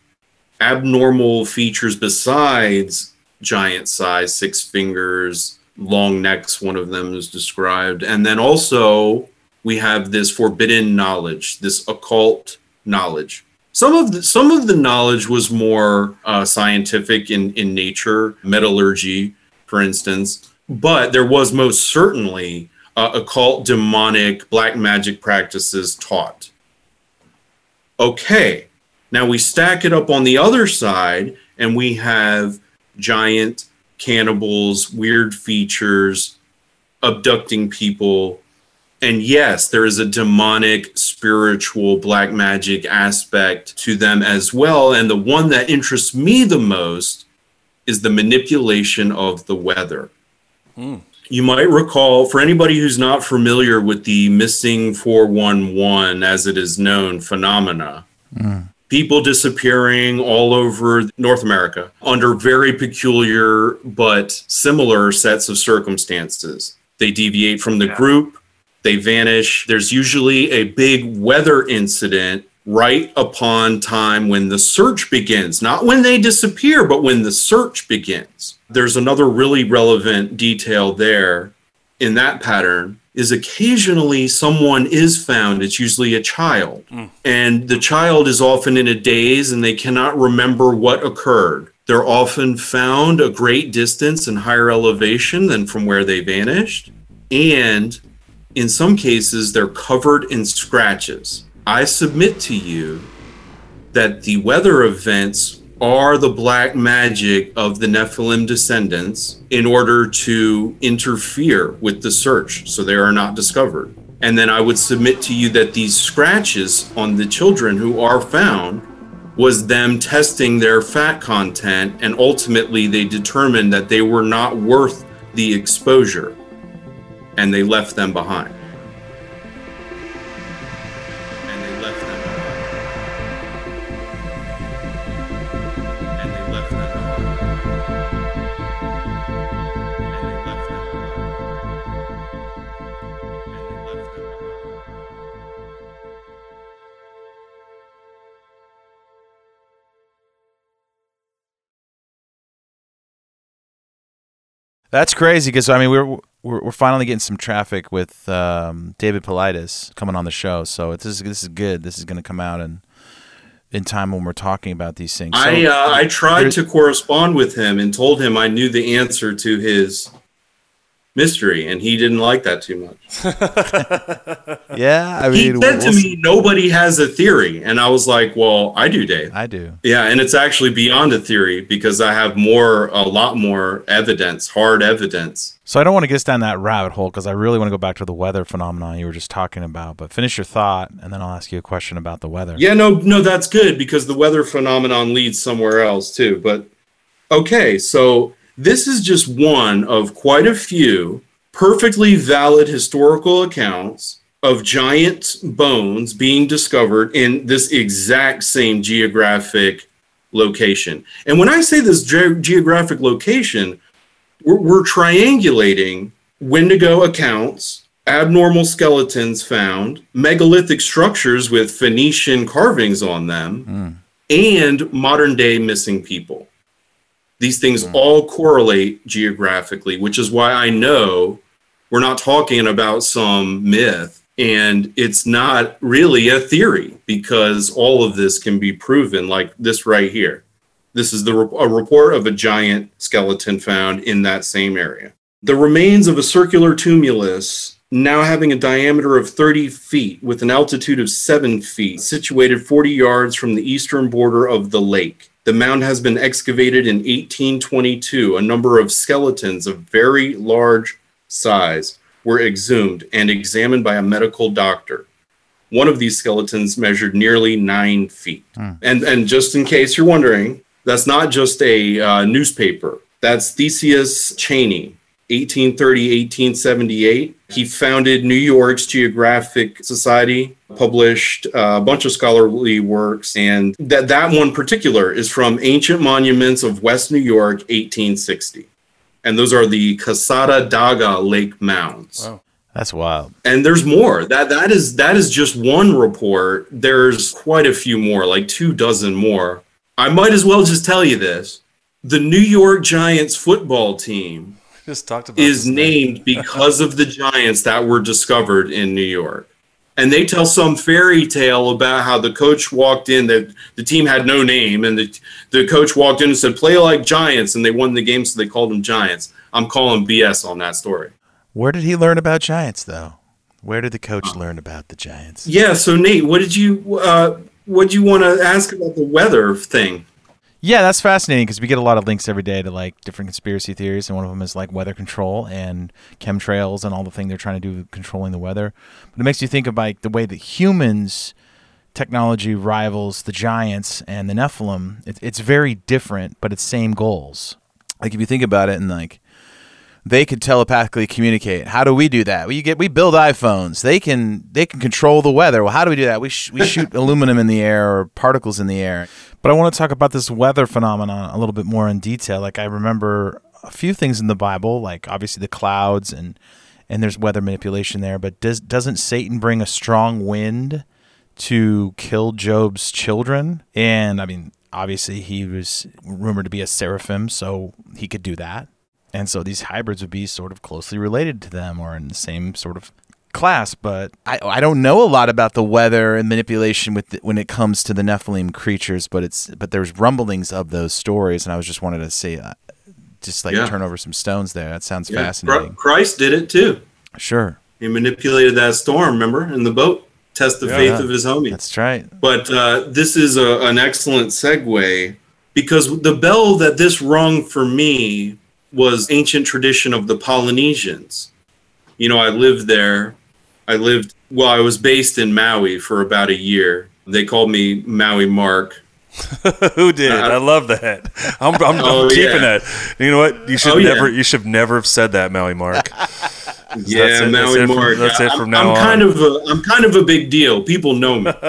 [SPEAKER 1] abnormal features besides giant size, six fingers, long necks, one of them is described. And then also we have this forbidden knowledge, this occult knowledge. Some of the, some of the knowledge was more uh, scientific in, in nature, metallurgy, for instance, but there was most certainly uh, occult, demonic, black magic practices taught. Okay, now we stack it up on the other side, and we have giant cannibals, weird features, abducting people. And yes, there is a demonic, spiritual, black magic aspect to them as well. And the one that interests me the most is the manipulation of the weather. Hmm. You might recall, for anybody who's not familiar with the missing 411, as it is known, phenomena, hmm. People disappearing all over North America under very peculiar but similar sets of circumstances. They deviate from the group, they vanish. There's usually a big weather incident right upon time when the search begins, not when they disappear, but when the search begins. There's another really relevant detail there in that pattern is occasionally someone is found. It's usually a child. Hmm. And the child is often in a daze and they cannot remember what occurred. They're often found a great distance and higher elevation than from where they vanished. And in some cases they're covered in scratches. I submit to you that the weather events are the black magic of the Nephilim descendants in order to interfere with the search so they are not discovered. And then I would submit to you that these scratches on the children who are found was them testing their fat content and ultimately they determined that they were not worth the exposure and they left them behind.
[SPEAKER 3] That's crazy because I mean we're, we're we're finally getting some traffic with um, David Paulides coming on the show, so this is this is good. This is going to come out in in time when we're talking about these things. So,
[SPEAKER 1] I uh, I tried to correspond with him and told him I knew the answer to his mystery, and he didn't like that too much.
[SPEAKER 3] yeah, I mean, he
[SPEAKER 1] said to
[SPEAKER 3] we'll-
[SPEAKER 1] me, "Nobody has a theory," and I was like, "Well, I do, Dave."
[SPEAKER 3] I do.
[SPEAKER 1] Yeah, and it's actually beyond a theory because I have more, a lot more evidence, hard evidence.
[SPEAKER 3] So I don't want to get down that rabbit hole because I really want to go back to the weather phenomenon you were just talking about. But finish your thought, and then I'll ask you a question about the weather.
[SPEAKER 1] Yeah, no, no, that's good because the weather phenomenon leads somewhere else too. But okay, so this is just one of quite a few perfectly valid historical accounts of giant bones being discovered in this exact same geographic location. And when I say this ge- geographic location, we're, we're triangulating Wendigo accounts, abnormal skeletons found, megalithic structures with Phoenician carvings on them, hmm. and modern day missing people. These things mm. all correlate geographically, which is why I know we're not talking about some myth and it's not really a theory because all of this can be proven, like this right here. This is the re- a report of a giant skeleton found in that same area. The remains of a circular tumulus, now having a diameter of 30 feet with an altitude of 7 feet, situated 40 yards from the eastern border of the lake. The mound has been excavated in 1822. A number of skeletons of very large size were exhumed and examined by a medical doctor. One of these skeletons measured nearly nine feet. And and just in case you're wondering, that's not just a uh, newspaper. That's Theseus Cheney, 1830 1878. He founded New York's Geographic Society, published uh, a bunch of scholarly works, and that that one particular is from Ancient Monuments of West New York, 1860. and those are the Cassadaga Lake Mounds.
[SPEAKER 2] Wow.
[SPEAKER 3] That's wild.
[SPEAKER 1] And there's more. That that is that is just one report. There's quite a few more, like two dozen more. I might as well just tell you this. The New York Giants football team
[SPEAKER 2] Just talked about
[SPEAKER 1] is named because of the giants that were discovered in New York. And they tell some fairy tale about how the coach walked in that the team had no name and the the coach walked in and said play like giants and they won the game so they called them giants. I'm calling BS on that story.
[SPEAKER 3] Where did he learn about giants, though? Where did the coach learn about the giants?
[SPEAKER 1] Yeah, so Nate, what did you uh what did you want to ask about the weather thing?
[SPEAKER 3] Yeah, that's fascinating because we get a lot of links every day to like different conspiracy theories, and one of them is like weather control and chemtrails and all the thing they're trying to do controlling the weather. But it makes you think of like the way that humans technology rivals the giants and the Nephilim. It, it's very different, but it's same goals. Like if you think about it, and like they could telepathically communicate. How do we do that? We get we build iPhones. They can they can control the weather. Well, how do we do that? We sh- we shoot aluminum in the air or particles in the air. But I want to talk about this weather phenomenon a little bit more in detail. Like I remember a few things in the Bible, like obviously the clouds and and there's weather manipulation there. But does doesn't Satan bring a strong wind to kill Job's children? And I mean, obviously he was rumored to be a seraphim, so he could do that. And so these hybrids would be sort of closely related to them or in the same sort of class. But I, I don't know a lot about the weather and manipulation with the, when it comes to the Nephilim creatures. But it's but there's rumblings of those stories, and I was just wanted to say, uh, just like
[SPEAKER 1] Yeah.
[SPEAKER 3] turn over some stones there. That sounds
[SPEAKER 1] Yeah,
[SPEAKER 3] fascinating.
[SPEAKER 1] Christ did it too.
[SPEAKER 3] Sure,
[SPEAKER 1] He manipulated that storm, remember, in the boat. Test the
[SPEAKER 2] Yeah.
[SPEAKER 1] faith of his homie.
[SPEAKER 3] that's right.
[SPEAKER 1] But uh, this is a, an excellent segue because the bell that this rung for me was ancient tradition of the Polynesians. You know, I lived there. I lived, well, I was based in Maui for about a year. They called me Maui Mark.
[SPEAKER 2] Who did? Uh, I love that. I'm, I'm, I'm
[SPEAKER 1] Oh,
[SPEAKER 2] keeping
[SPEAKER 1] yeah.
[SPEAKER 2] that. You know what? You should
[SPEAKER 1] Oh, yeah.
[SPEAKER 2] never. You should never have said that, Maui Mark.
[SPEAKER 1] Yeah,
[SPEAKER 2] That's it- that's
[SPEAKER 1] Maui
[SPEAKER 2] it from-
[SPEAKER 1] Mark.
[SPEAKER 2] that's it
[SPEAKER 1] I'm-
[SPEAKER 2] from now
[SPEAKER 1] I'm
[SPEAKER 2] on.
[SPEAKER 1] kind of a, I'm kind of a big deal. People know me.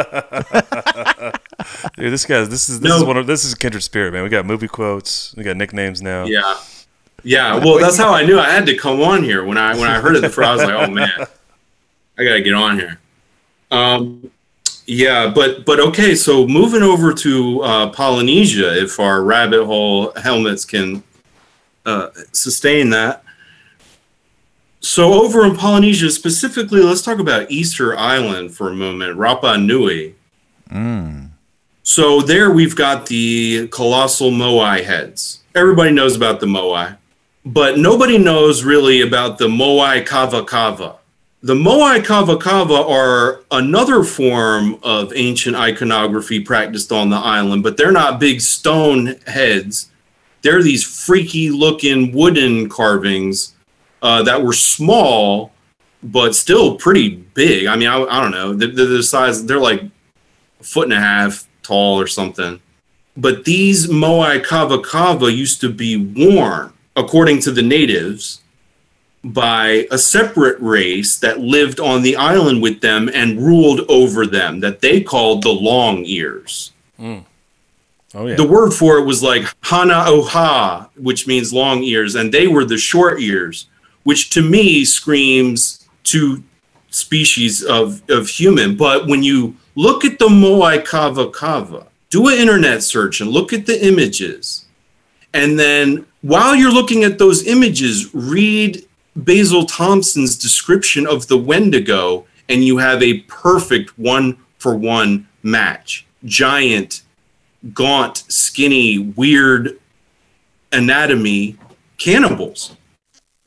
[SPEAKER 2] Dude, this guy's this is this is one of this is kindred spirit, man. We got movie quotes. We got nicknames now.
[SPEAKER 1] Yeah. Yeah. Well, that's how I knew I had to come on here. When I when I heard it the first, I was like, oh man, I gotta get on here. Um, yeah, but but okay. So moving over to uh, Polynesia, if our rabbit hole helmets can uh, sustain that. So over in Polynesia, specifically, let's talk about Easter Island for a moment, Rapa Nui. So there we've got the colossal moai heads. Everybody knows about the moai, but nobody knows really about the moai kava kava. The moai kava kava are another form of ancient iconography practiced on the island, but they're not big stone heads. They're these freaky looking wooden carvings uh, that were small, but still pretty big. I mean, I, I don't know. They're, they're the size, they're like a foot and a half tall or something. But these Moai Kava Kava used to be worn, according to the natives, by a separate race that lived on the island with them and ruled over them, that they called the Long Ears. Mm.
[SPEAKER 2] Oh yeah.
[SPEAKER 1] The word for it was like Hana Oha, which means long ears, and they were the short ears, which to me screams two species of, of human. But when you look at the Moai Kava Kava, do an internet search and look at the images. And then while you're looking at those images, read Basil Thompson's description of the Wendigo, and you have a perfect one for one match. Giant, gaunt, skinny, weird anatomy cannibals.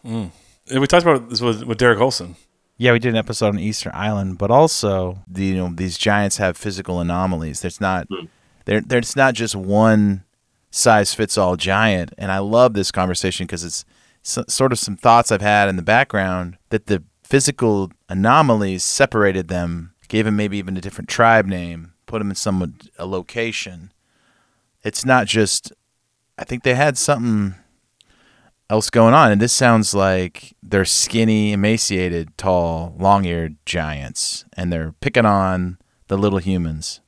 [SPEAKER 1] Mm.
[SPEAKER 2] And we talked about this with, with Derek Olson.
[SPEAKER 3] Yeah, we did an episode on Easter Island, but also the you know these giants have physical anomalies. There's not mm. there there's not just one size fits all giant, and I love this conversation because it's so, sort of some thoughts I've had in the background that the physical anomalies separated them, gave them maybe even a different tribe name, put them in some a location. It's not just. I think they had something else going on. And this sounds like they're skinny, emaciated, tall, long eared giants, and they're picking on the little humans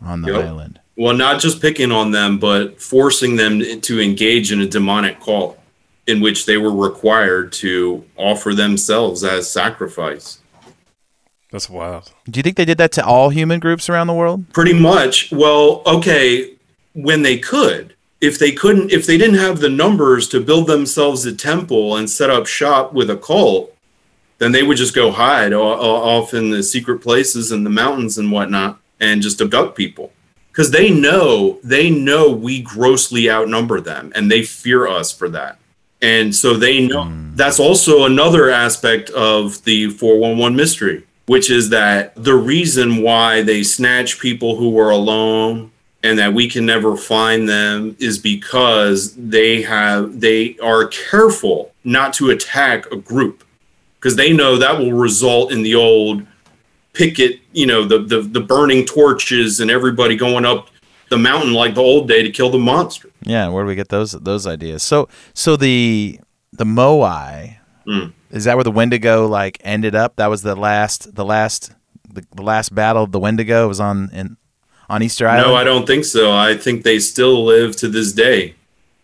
[SPEAKER 3] on the
[SPEAKER 1] Yep.
[SPEAKER 3] island.
[SPEAKER 1] Well, not just picking on them, but forcing them to engage in a demonic cult. in which they were required to offer themselves as sacrifice.
[SPEAKER 2] That's wild.
[SPEAKER 3] Do you think they did that to all human groups around the world?
[SPEAKER 1] Pretty much. Well, okay, when they could. If they couldn't, if they didn't have the numbers to build themselves a temple and set up shop with a cult, then they would just go hide o- o- off in the secret places in the mountains and whatnot and just abduct people. Because they know, they know we grossly outnumber them and they fear us for that. And so they know hmm. that's also another aspect of the 411 mystery, which is that the reason why they snatch people who are alone and that we can never find them is because they have they are careful not to attack a group because they know that will result in the old picket, you know, the, the the burning torches and everybody going up the mountain like the old day to kill the monster.
[SPEAKER 3] Yeah, where do we get those those ideas? So so the the Moai
[SPEAKER 1] Mm.
[SPEAKER 3] is that where the Wendigo like ended up? That was the last the last the, the last battle of the Wendigo was on in on Easter Island.
[SPEAKER 1] No, I don't think so. I think they still live to this day.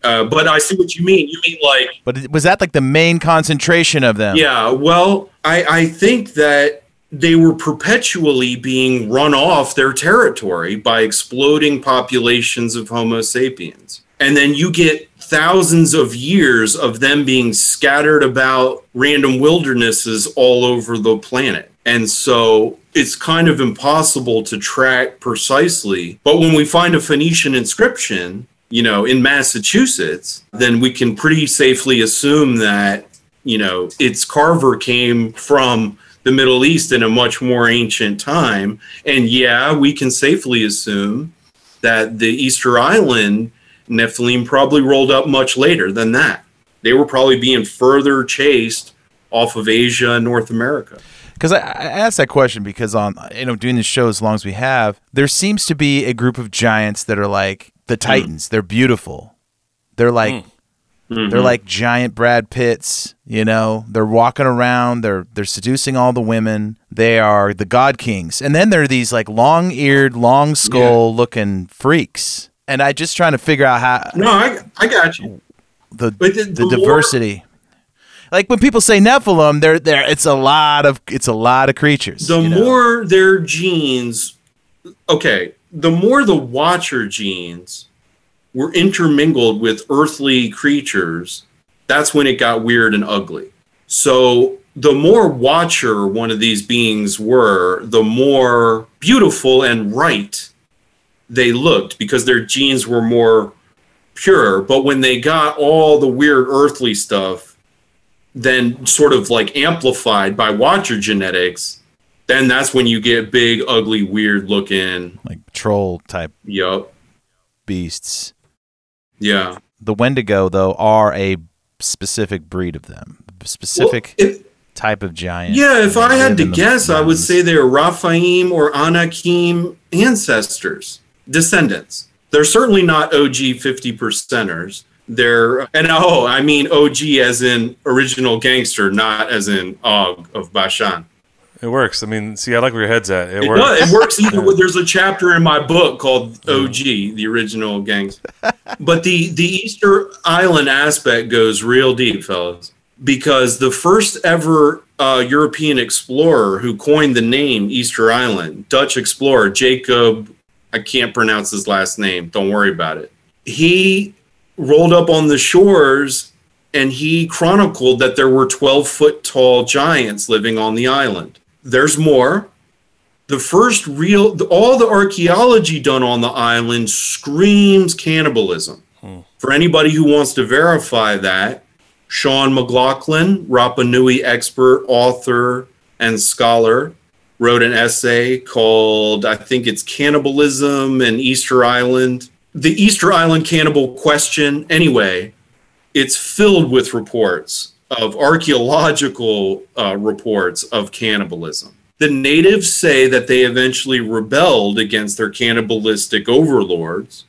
[SPEAKER 1] Uh, but I see what you mean. You mean like
[SPEAKER 3] But was that like the main concentration of them?
[SPEAKER 1] Yeah, well, I, I think that they were perpetually being run off their territory by exploding populations of Homo sapiens. And then you get thousands of years of them being scattered about random wildernesses all over the planet. And so it's kind of impossible to track precisely. But when we find a Phoenician inscription, you know, in Massachusetts, then we can pretty safely assume that you know, its carver came from the Middle East in a much more ancient time. And yeah, we can safely assume that the Easter Island Nephilim probably rolled up much later than that. They were probably being further chased off of Asia and North America.
[SPEAKER 3] Because I, I asked that question because on you know doing this show as long as we have, there seems to be a group of giants that are like the hmm. Titans. They're beautiful. They're like hmm. They're mm-hmm. like giant Brad Pitts. You know, they're walking around. They're they're seducing all the women. They are the God Kings. And then there are these like long eared, long skull looking freaks. And I just trying to figure out how
[SPEAKER 1] No, I, I got you.
[SPEAKER 3] the
[SPEAKER 1] the-
[SPEAKER 3] the,
[SPEAKER 1] the
[SPEAKER 3] diversity. Like when people say Nephilim, they're there. It's a lot of it's a lot of creatures.
[SPEAKER 1] the
[SPEAKER 3] you know?
[SPEAKER 1] more their genes okay the more the watcher genes were intermingled with earthly creatures that's when it got weird and ugly so the more watcher one of these beings were the more beautiful and right they looked because their genes were more pure but when they got all the weird earthly stuff then sort of like amplified by watcher genetics then that's when you get big ugly weird looking
[SPEAKER 3] like troll type
[SPEAKER 1] Yep.
[SPEAKER 3] beasts.
[SPEAKER 1] Yeah.
[SPEAKER 3] The Wendigo though are a specific breed of them, specific type of giant.
[SPEAKER 1] yeah if i had to guess i would say they're raphaim or anakim ancestors descendants. They're certainly not og 50 percenters. They're and oh i mean og as in original gangster not as in og of bashan
[SPEAKER 2] It works. I mean, see, I like where your head's at. It,
[SPEAKER 1] It,
[SPEAKER 2] works.
[SPEAKER 1] does. It works either way. There's a chapter in my book called OG, the original gangs. but the the Easter Island aspect goes real deep, fellas, because the first ever uh, European explorer who coined the name Easter Island, Dutch explorer Jacob, I can't pronounce his last name. Don't worry about it. He rolled up on the shores and he chronicled that there were 12 foot tall giants living on the island. There's more. The first real, all the archaeology done on the island screams cannibalism. Hmm. For anybody who wants to verify that, Sean McLaughlin, Rapa Nui expert, author, and scholar, wrote an essay called, I think it's Cannibalism and Easter Island. The Easter Island cannibal question, anyway, it's filled with reports of archaeological uh, reports of cannibalism. The natives say that they eventually rebelled against their cannibalistic overlords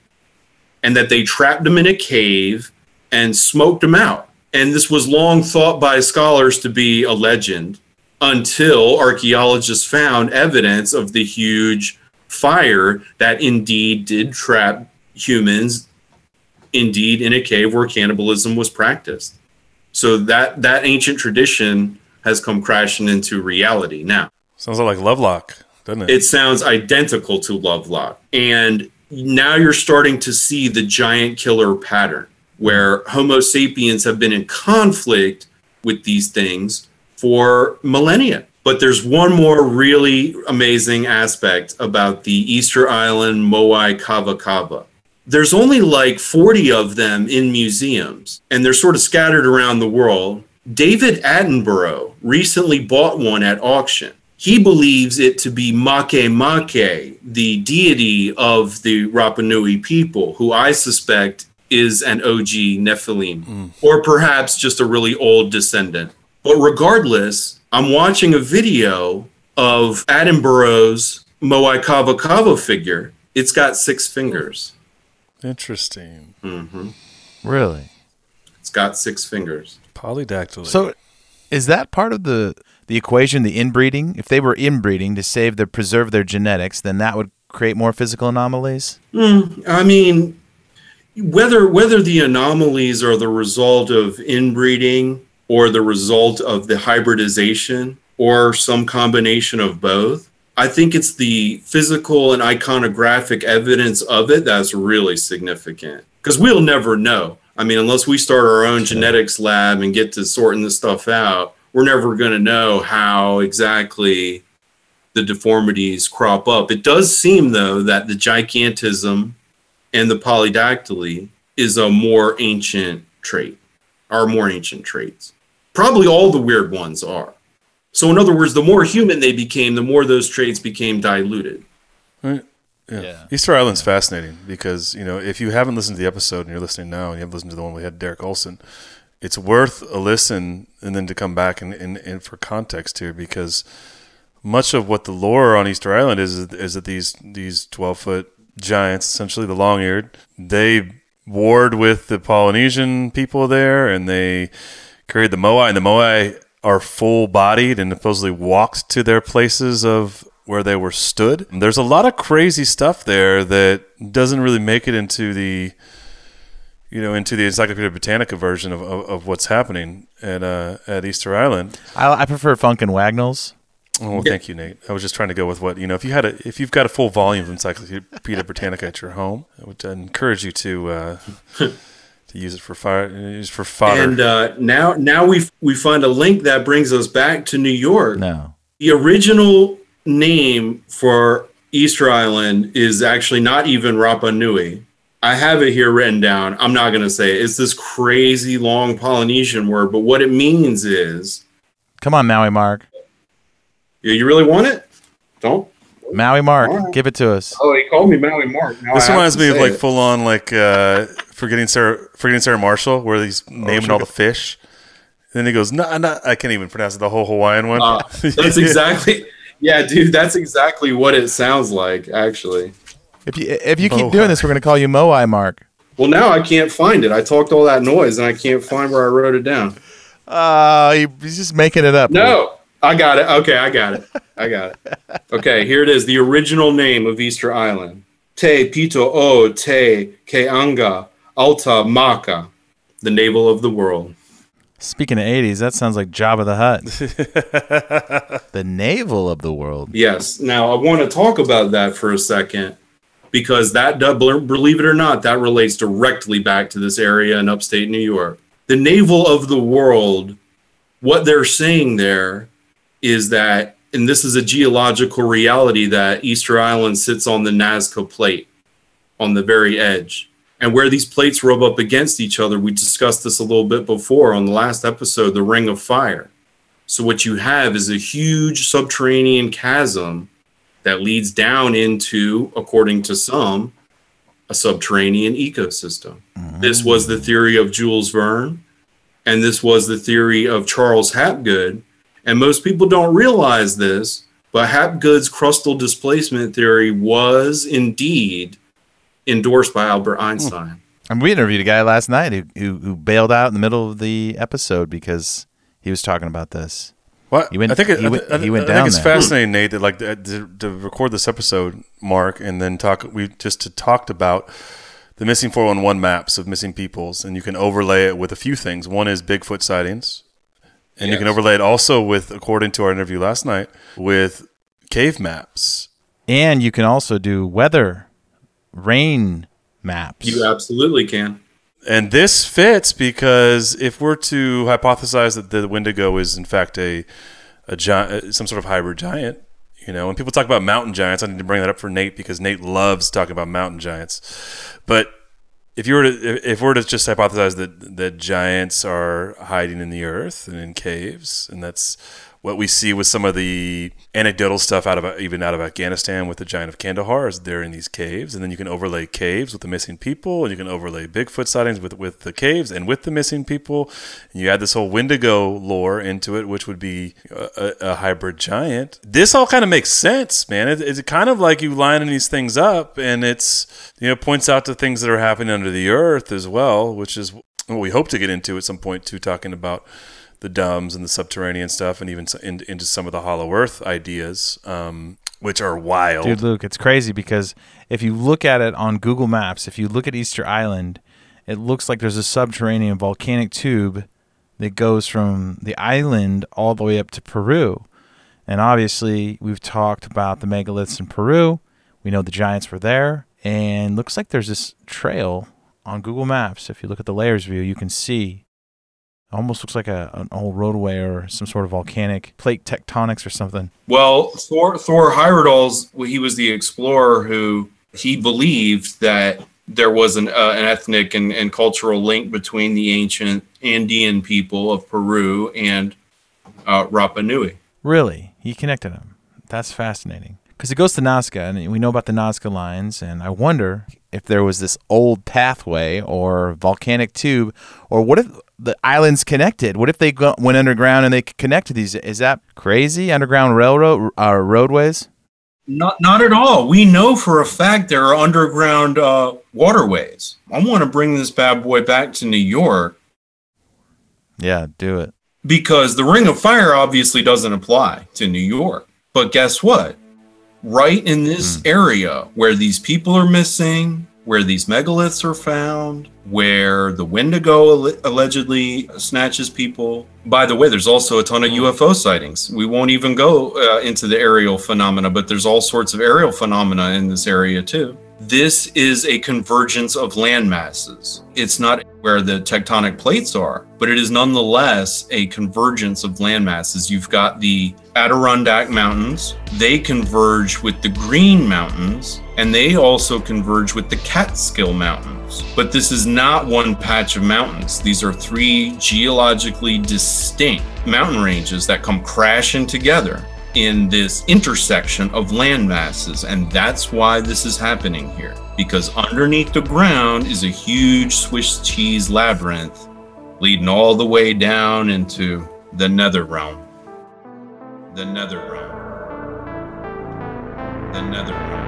[SPEAKER 1] and that they trapped them in a cave and smoked them out. And this was long thought by scholars to be a legend until archaeologists found evidence of the huge fire that indeed did trap humans indeed in a cave where cannibalism was practiced. So that that ancient tradition has come crashing into reality now.
[SPEAKER 2] Sounds like Lovelock, doesn't it?
[SPEAKER 1] It sounds identical to Lovelock. And now you're starting to see the giant killer pattern where Homo sapiens have been in conflict with these things for millennia. But there's one more really amazing aspect about the Easter Island Moai Kava Kava. There's only like 40 of them in museums, and they're sort of scattered around the world. David Attenborough recently bought one at auction. He believes it to be Makemake, the deity of the Rapa Nui people, who I suspect is an OG Nephilim, mm. or perhaps just a really old descendant. But regardless, I'm watching a video of Attenborough's Moai Kava Kava figure. It's got six fingers.
[SPEAKER 2] Interesting.
[SPEAKER 1] hmm
[SPEAKER 3] Really?
[SPEAKER 1] It's got six fingers.
[SPEAKER 2] Polydactyly.
[SPEAKER 3] So, is that part of the the equation, the inbreeding? If they were inbreeding to save their preserve their genetics, then that would create more physical anomalies.
[SPEAKER 1] Hmm, I mean, whether whether the anomalies are the result of inbreeding or the result of the hybridization or some combination of both, I think it's the physical and iconographic evidence of it that's really significant. Because we'll never know. I mean, unless we start our own genetics lab and get to sorting this stuff out, we're never going to know how exactly the deformities crop up. It does seem, though, that the gigantism and the polydactyly is a more ancient trait, are more ancient traits. Probably all the weird ones are. So, in other words, the more human they became, the more those traits became diluted.
[SPEAKER 2] Right. Yeah. Easter Island's fascinating because, you know, if you haven't listened to the episode and you're listening now and you haven't listened to the one we had Derek Olson, it's worth a listen and then to come back and, and, and for context here because much of what the lore on Easter Island is is that these these 12 foot giants, essentially the long eared, they warred with the Polynesian people there and they carried the Moai, and the Moai are full bodied and supposedly walked to their places of where they were stood. There's a lot of crazy stuff there that doesn't really make it into the you know into the Encyclopedia Britannica version of, of, of what's happening at uh, at Easter Island.
[SPEAKER 3] I, I prefer Funk and Wagnalls.
[SPEAKER 2] Oh, well, thank you, Nate. I was just trying to go with what you know. If you had a, if you've got a full volume of Encyclopedia Britannica at your home, I would encourage you to uh, to use it for fire, use for fodder.
[SPEAKER 1] And uh, now, now we we find a link that brings us back to New York.
[SPEAKER 3] No,
[SPEAKER 1] the original name for Easter Island is actually not even Rapa Nui. I have it here written down. I'm not going to say it. It's this crazy long Polynesian word, but what it means is.
[SPEAKER 3] Come on, Maui Mark.
[SPEAKER 1] Yeah, you really want it? Don't.
[SPEAKER 3] Maui Mark, give it to us.
[SPEAKER 1] Oh, he called me Maui Mark. Now
[SPEAKER 2] this
[SPEAKER 1] I
[SPEAKER 2] reminds me of like
[SPEAKER 1] it.
[SPEAKER 2] full on like uh, forgetting Sarah, forgetting Sarah Marshall, where he's naming
[SPEAKER 1] sure.
[SPEAKER 2] all the fish. And then he goes, "No, no, I can't even pronounce it, the whole Hawaiian one."
[SPEAKER 1] Uh, that's exactly. Yeah, dude, that's exactly what it sounds like. Actually.
[SPEAKER 3] If you if you keep
[SPEAKER 2] Moai.
[SPEAKER 3] doing this, we're going to call you Moai Mark.
[SPEAKER 1] Well, now I can't find it. I talked all that noise and I can't find where I wrote it down.
[SPEAKER 3] Uh, he's just making it up.
[SPEAKER 1] No, I got it. Okay, I got it. I got it. Okay, here it is. The original name of Easter Island. Te Pito O Te Keanga Alta Maka, the navel of the world.
[SPEAKER 3] Speaking of 80s, that sounds like Jabba the Hutt. the navel of the world.
[SPEAKER 1] Yes. Now I want to talk about that for a second because that, believe it or not, that relates directly back to this area in upstate New York. The navel of the world, what they're saying there is that, and this is a geological reality, that Easter Island sits on the Nazca plate on the very edge. And where these plates rub up against each other, we discussed this a little bit before on the last episode, the Ring of Fire. So what you have is a huge subterranean chasm that leads down into, according to some, a subterranean ecosystem. Mm-hmm. This was the theory of Jules Verne, and this was the theory of Charles Hapgood. And most people don't realize this, but Hapgood's crustal displacement theory was indeed endorsed by Albert hmm. Einstein.
[SPEAKER 3] And we interviewed a guy last night who, who who bailed out in the middle of the episode because he was talking about this.
[SPEAKER 2] What?
[SPEAKER 3] He went-
[SPEAKER 2] I think it,
[SPEAKER 3] he
[SPEAKER 2] I,
[SPEAKER 3] went-
[SPEAKER 2] I-
[SPEAKER 3] he went
[SPEAKER 2] I
[SPEAKER 3] down
[SPEAKER 2] think it's
[SPEAKER 3] there.
[SPEAKER 2] fascinating, Nate, that like to, to record this episode, Mark, and then talk. We just talked about the missing 411 maps of missing peoples, and you can overlay it with a few things. One is Bigfoot sightings, and you can overlay it also with, according to our interview last night, with cave maps.
[SPEAKER 3] And you can also do weather, rain maps.
[SPEAKER 1] You absolutely can.
[SPEAKER 2] And this fits because if we're to hypothesize that the Wendigo is in fact a a giant, uh, some sort of hybrid giant, you know, when people talk about mountain giants, I need to bring that up for Nate because Nate loves talking about mountain giants. But if you were to if- we were to just hypothesize that that giants are hiding in the earth and in caves, and that's what we see with some of the anecdotal stuff out of even out of Afghanistan with the giant of Kandahar is they're in these caves, and then you can overlay caves with the missing people, and you can overlay Bigfoot sightings with with the caves and with the missing people, and you add this whole Wendigo lore into it, which would be a, a, hybrid giant. This all kind of makes sense, man. It, it's kind of like you lining these things up, and it's you know points out to things that are happening under the earth as well, which is what we hope to get into at some point too, talking about the dumbs and the subterranean stuff, and even in, into some of the Hollow Earth ideas, um, which are wild.
[SPEAKER 3] Dude, Luke, it's crazy because if you look at it on Google Maps, if you look at Easter Island, it looks like there's a subterranean volcanic tube that goes from the island all the way up to Peru. And obviously, we've talked about the megaliths in Peru. We know the giants were there. And looks like there's this trail on Google Maps. If you look at the layers view, you can see almost looks like a, an old roadway or some sort of volcanic plate tectonics or something.
[SPEAKER 1] Well, Thor Thor Heyerdahl's he was the explorer who he believed that there was an uh, an ethnic and, and cultural link between the ancient Andean people of Peru and uh, Rapa Nui.
[SPEAKER 3] Really? He connected them. That's fascinating. Because it goes to Nazca, and we know about the Nazca lines, and I wonder if there was this old pathway or volcanic tube, or what if the islands connected? What if they go, went underground and they could connect to these? Is that crazy? Underground railroad uh, roadways?
[SPEAKER 1] Not not at all. We know for a fact there are underground uh, waterways. I want to bring this bad boy back to New York
[SPEAKER 3] Yeah, do it.
[SPEAKER 1] because the Ring of Fire obviously doesn't apply to New York. But guess what? Right in this area where these people are missing, where these megaliths are found, where the Wendigo alle- allegedly snatches people. By the way, there's also a ton of UFO sightings. We won't even go uh, into the aerial phenomena, but there's all sorts of aerial phenomena in this area too. This is a convergence of land masses. It's not where the tectonic plates are, but it is nonetheless a convergence of land masses. You've got the Adirondack Mountains, they converge with the Green Mountains, and they also converge with the Catskill Mountains. But this is not one patch of mountains. These are three geologically distinct mountain ranges that come crashing together in this intersection of land masses. And that's why this is happening here. Because underneath the ground is a huge Swiss cheese labyrinth leading all the way down into the nether realm. The nether realm. The nether realm.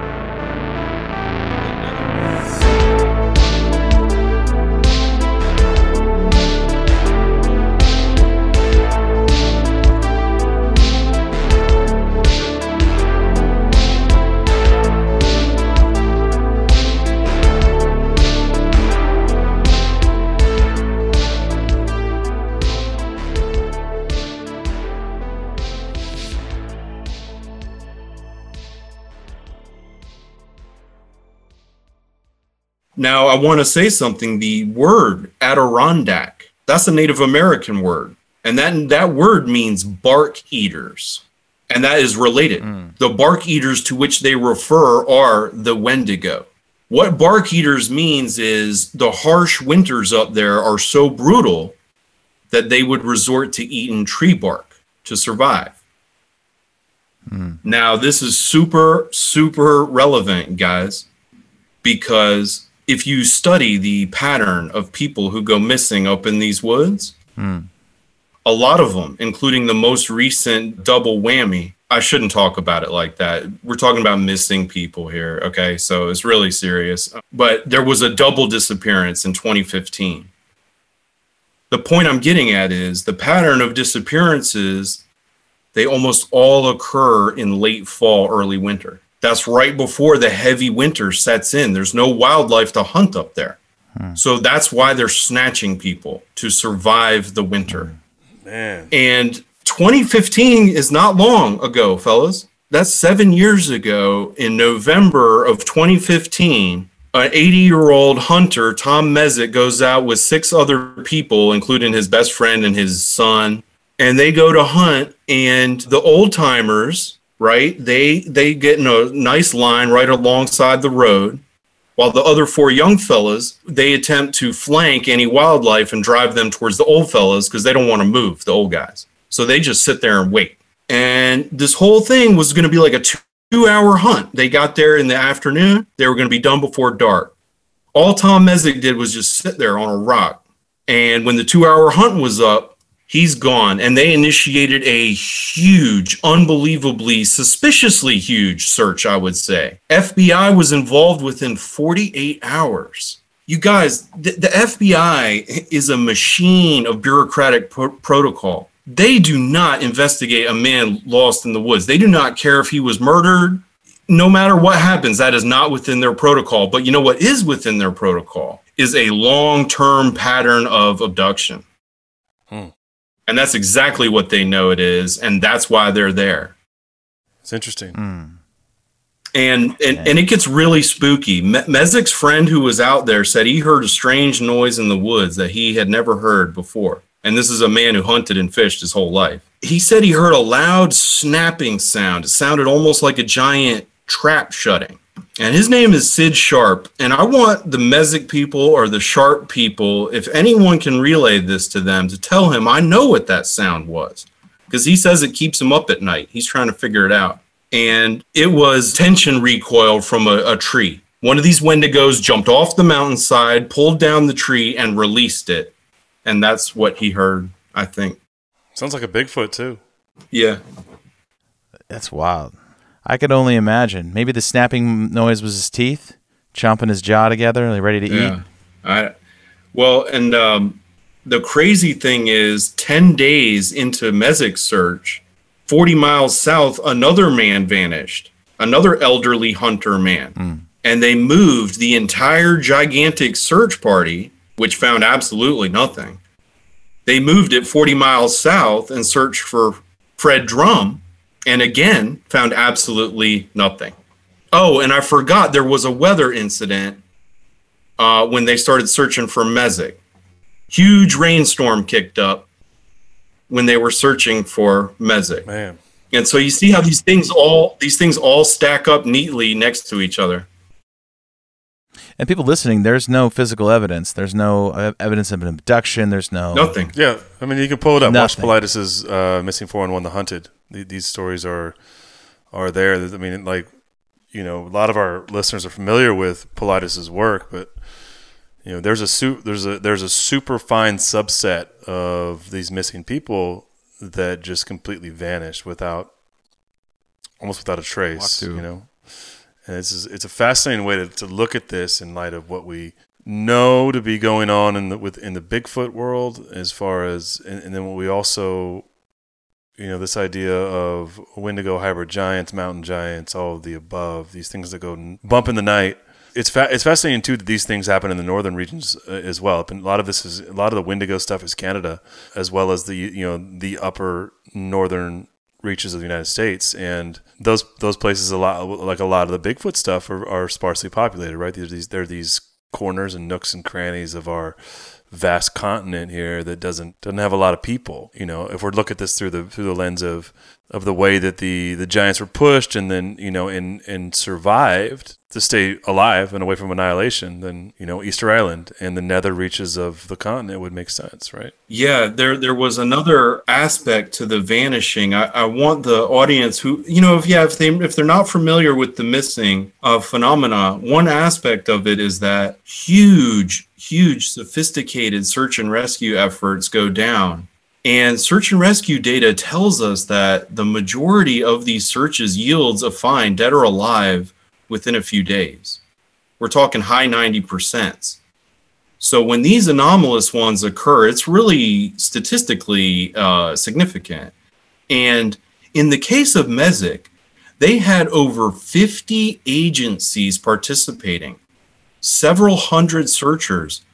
[SPEAKER 1] Now, I want to say something. The word Adirondack, that's a Native American word. And that, that word means bark eaters. And that is related. Hmm. The bark eaters to which they refer are the Wendigo. What bark eaters means is the harsh winters up there are so brutal that they would resort to eating tree bark to survive. Hmm. Now, this is super, super relevant, guys, because if you study the pattern of people who go missing up in these woods, hmm. a lot of them, including the most recent double whammy, I shouldn't talk about it like that. We're talking about missing people here, okay? So it's really serious. But there was a double disappearance in 2015. The point I'm getting at is the pattern of disappearances, they almost all occur in late fall, early winter. That's right before the heavy winter sets in. There's no wildlife to hunt up there. Hmm. So that's why they're snatching people to survive the winter.
[SPEAKER 2] Man.
[SPEAKER 1] And 2015 is not long ago, fellas. That's seven years ago in November of 2015. An 80 year old hunter, Tom Mezek, goes out with six other people, including his best friend and his son. And they go to hunt, and the old timers, right, they, they get in a nice line right alongside the road while the other four young fellas they attempt to flank any wildlife and drive them towards the old fellas because they don't want to move the old guys. So they just sit there and wait. And this whole thing was going to be like a two hour hunt. They got there in the afternoon. They were going to be done before dark. All tom Mezek did was just sit there on a rock. And when the two hour hunt was up he's gone. And they initiated a huge unbelievably suspiciously huge search i would say. Fbi was involved within 48 hours. You guys the, the fbi is a machine of bureaucratic pro- protocol. They do not investigate a man lost in the woods. They do not care if he was murdered. No matter what happens that is not within their protocol. But you know what is within their protocol is a long-term pattern of abduction hmm. And that's exactly what they know it is and that's why they're there.
[SPEAKER 2] It's interesting. Hmm.
[SPEAKER 1] and and, and it gets really spooky. Me- Mezek's friend who was out there said he heard a strange noise in the woods that he had never heard before. And this is a man who hunted and fished his whole life. He said he heard a loud snapping sound. It sounded almost like a giant trap shutting and his name is Sid Sharp. And I want the Mezek people or the Sharp people, if anyone can relay this to them, to tell him I know what that sound was. Because he says it keeps him up at night. He's trying to figure it out. And it was tension recoil from a, a tree. One of these Wendigos jumped off the mountainside, pulled down the tree, and released it. And that's what he heard, I think.
[SPEAKER 2] Sounds like a Bigfoot too.
[SPEAKER 1] Yeah.
[SPEAKER 3] That's wild. I could only imagine. Maybe the snapping noise was his teeth chomping his jaw together, like ready to eat.
[SPEAKER 1] Yeah. I well, and um, the crazy thing is, ten days into Mezek's search, forty miles south, another man vanished. Another elderly hunter man, and they moved the entire gigantic search party, which found absolutely nothing. They moved it forty miles south and searched for Fred Drum, and again found absolutely nothing. Oh, and I forgot there was a weather incident uh, when they started searching for Mezek. Huge rainstorm kicked up when they were searching for Mezek.
[SPEAKER 2] Man.
[SPEAKER 1] And so you see how these things all these things all stack up neatly next to each other.
[SPEAKER 3] And people listening, there's no physical evidence. There's no uh, evidence of an abduction. There's no
[SPEAKER 1] Nothing.
[SPEAKER 2] Yeah, I mean, you can pull it up.
[SPEAKER 3] Nothing.
[SPEAKER 2] Watch Paulides's uh, "Missing Four and One: The Hunted." These stories are are there. I mean, like you know, a lot of our listeners are familiar with Paulides's work, but you know, there's a su- there's a there's a super fine subset of these missing people that just completely vanished without almost without a trace. You know, and it's it's a fascinating way to, to look at this in light of what we know to be going on in the in the Bigfoot world, as far as and, and then what we also, you know, this idea of Wendigo hybrid giants, mountain giants, all of the above, these things that go bump in the night. It's fa- it's fascinating too that these things happen in the northern regions uh, as well. And a lot of this is a lot of the Wendigo stuff is Canada, as well as the you know the upper northern reaches of the United States, and those those places a lot like a lot of the Bigfoot stuff are, are sparsely populated, right? These there are these corners and nooks and crannies of our vast continent here that doesn't doesn't have a lot of people. You know, if we look at this through the through the lens of of the way that the the giants were pushed and then you know and and survived to stay alive and away from annihilation, then you know Easter Island and the nether reaches of the continent would make sense, right?
[SPEAKER 1] Yeah, there there was another aspect to the vanishing. I, I want the audience who you know if yeah if they if they're not familiar with the missing uh, phenomena, one aspect of it is that huge huge sophisticated search and rescue efforts go down. And search and rescue data tells us that the majority of these searches yields a find, dead or alive, within a few days. We're talking high 90%. So when these anomalous ones occur, it's really statistically uh, significant. And in the case of Mezek, They had over 50 agencies participating, several hundred searchers,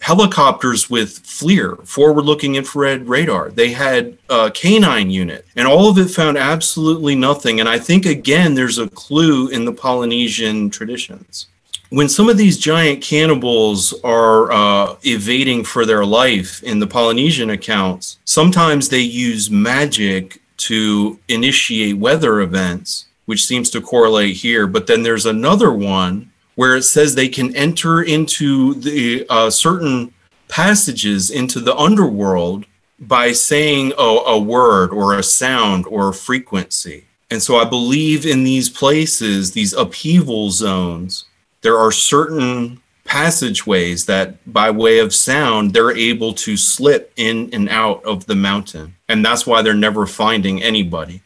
[SPEAKER 1] helicopters with FLIR, forward looking infrared radar. They had a canine unit, and all of it found absolutely nothing. And I think, again, there's a clue in the Polynesian traditions. When some of these giant cannibals are uh, evading for their life in the Polynesian accounts, sometimes they use magic to initiate weather events, which seems to correlate here. But then there's another one where it says they can enter into the uh, certain passages into the underworld by saying a, a word or a sound or a frequency. And so I believe in these places, these upheaval zones, there are certain passageways that by way of sound they're able to slip in and out of the mountain and that's why they're never finding anybody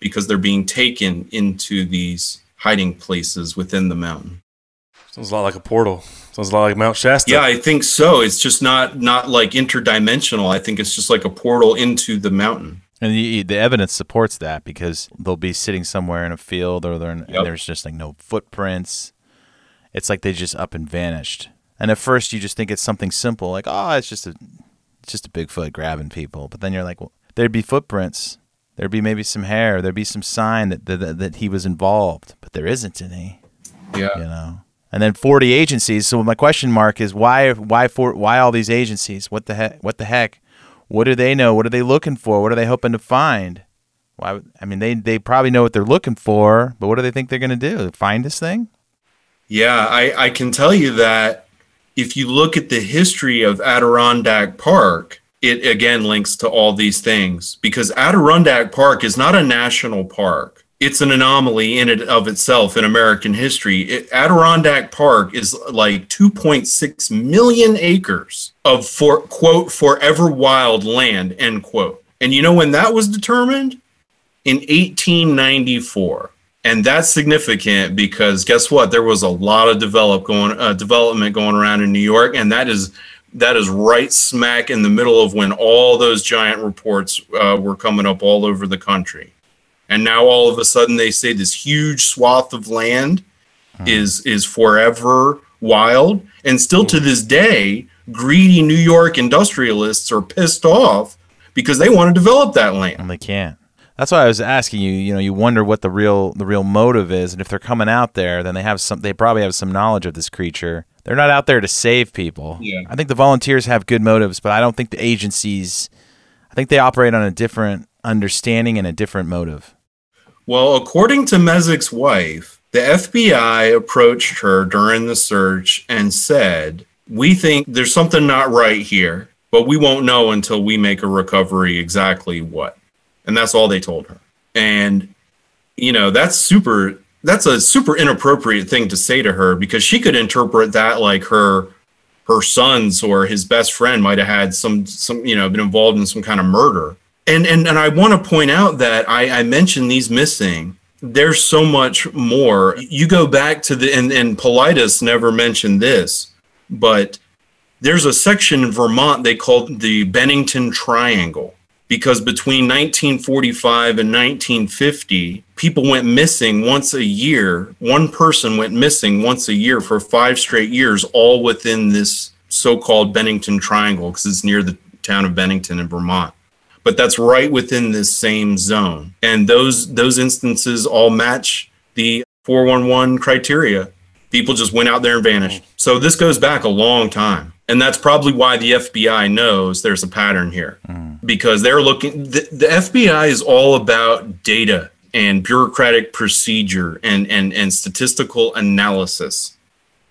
[SPEAKER 1] because they're being taken into these hiding places within the mountain
[SPEAKER 2] Sounds a lot like a portal. Sounds a lot like Mount Shasta.
[SPEAKER 1] yeah i think so it's just not not like interdimensional i think it's just like a portal into the mountain
[SPEAKER 3] And the, the evidence supports that because they'll be sitting somewhere in a field or they're in,
[SPEAKER 1] Yep.
[SPEAKER 3] and there's just like no footprints. It's like they just up and vanished. And at first you just think it's something simple, like oh, it's just a it's just a Bigfoot grabbing people. But then you're like, well, there'd be footprints, there'd be maybe some hair, there'd be some sign that that, that he was involved, but there isn't any.
[SPEAKER 1] yeah
[SPEAKER 3] You know. And then 40 agencies. So my question mark is why why for why all these agencies? What the heck? What the heck? What do they know? What are they looking for? What are they hoping to find? Why? I mean, they they probably know what they're looking for, but what do they think they're going to do? Find this thing?
[SPEAKER 1] Yeah, I, I can tell you that if you look at the history of Adirondack Park, it again links to all these things because Adirondack Park is not a national park. It's an anomaly in and of itself in American history. It, Adirondack Park is like 2.6 million acres of for quote forever wild land end quote. And you know when that was determined? In 1894 and that's significant because guess what there was a lot of develop going uh, development going around in new york and that is that is right smack in the middle of when all those giant reports uh, were coming up all over the country and now all of a sudden they say this huge swath of land hmm. is is forever wild and still to hmm. this day greedy new york industrialists are pissed off because they want to develop that land
[SPEAKER 3] And they can't. That's why I was asking you. You know, you wonder what the real the real motive is, and if they're coming out there, then they have some. They probably have some knowledge of this creature. They're not out there to save people.
[SPEAKER 1] Yeah.
[SPEAKER 3] I think the volunteers have good motives, but I don't think the agencies. I think they operate on a different understanding and a different motive.
[SPEAKER 1] Well, according to Mezik's wife, the FBI approached her during the search and said, We think there's something not right here, but we won't know until we make a recovery exactly what. And that's all they told her. And, you know, that's super, that's a super inappropriate thing to say to her because she could interpret that like her her sons or his best friend might have had some some you know been involved in some kind of murder and and and i want to point out that i i mentioned these missing. There's so much more. You go back to the and and Paulides never mentioned this but there's a section in vermont they called the bennington triangle because between 1945 and 1950 people went missing once a year. One person went missing once a year for five straight years all within this so-called bennington triangle because it's near the town of bennington in vermont but that's right within this same zone. And those those instances all match the 411 criteria. People just went out there and vanished. Mm-hmm. So this goes back a long time. And that's probably why the fbi knows there's a pattern here. Mm. Because they're looking the, the fbi is all about data and bureaucratic procedure and and and statistical analysis.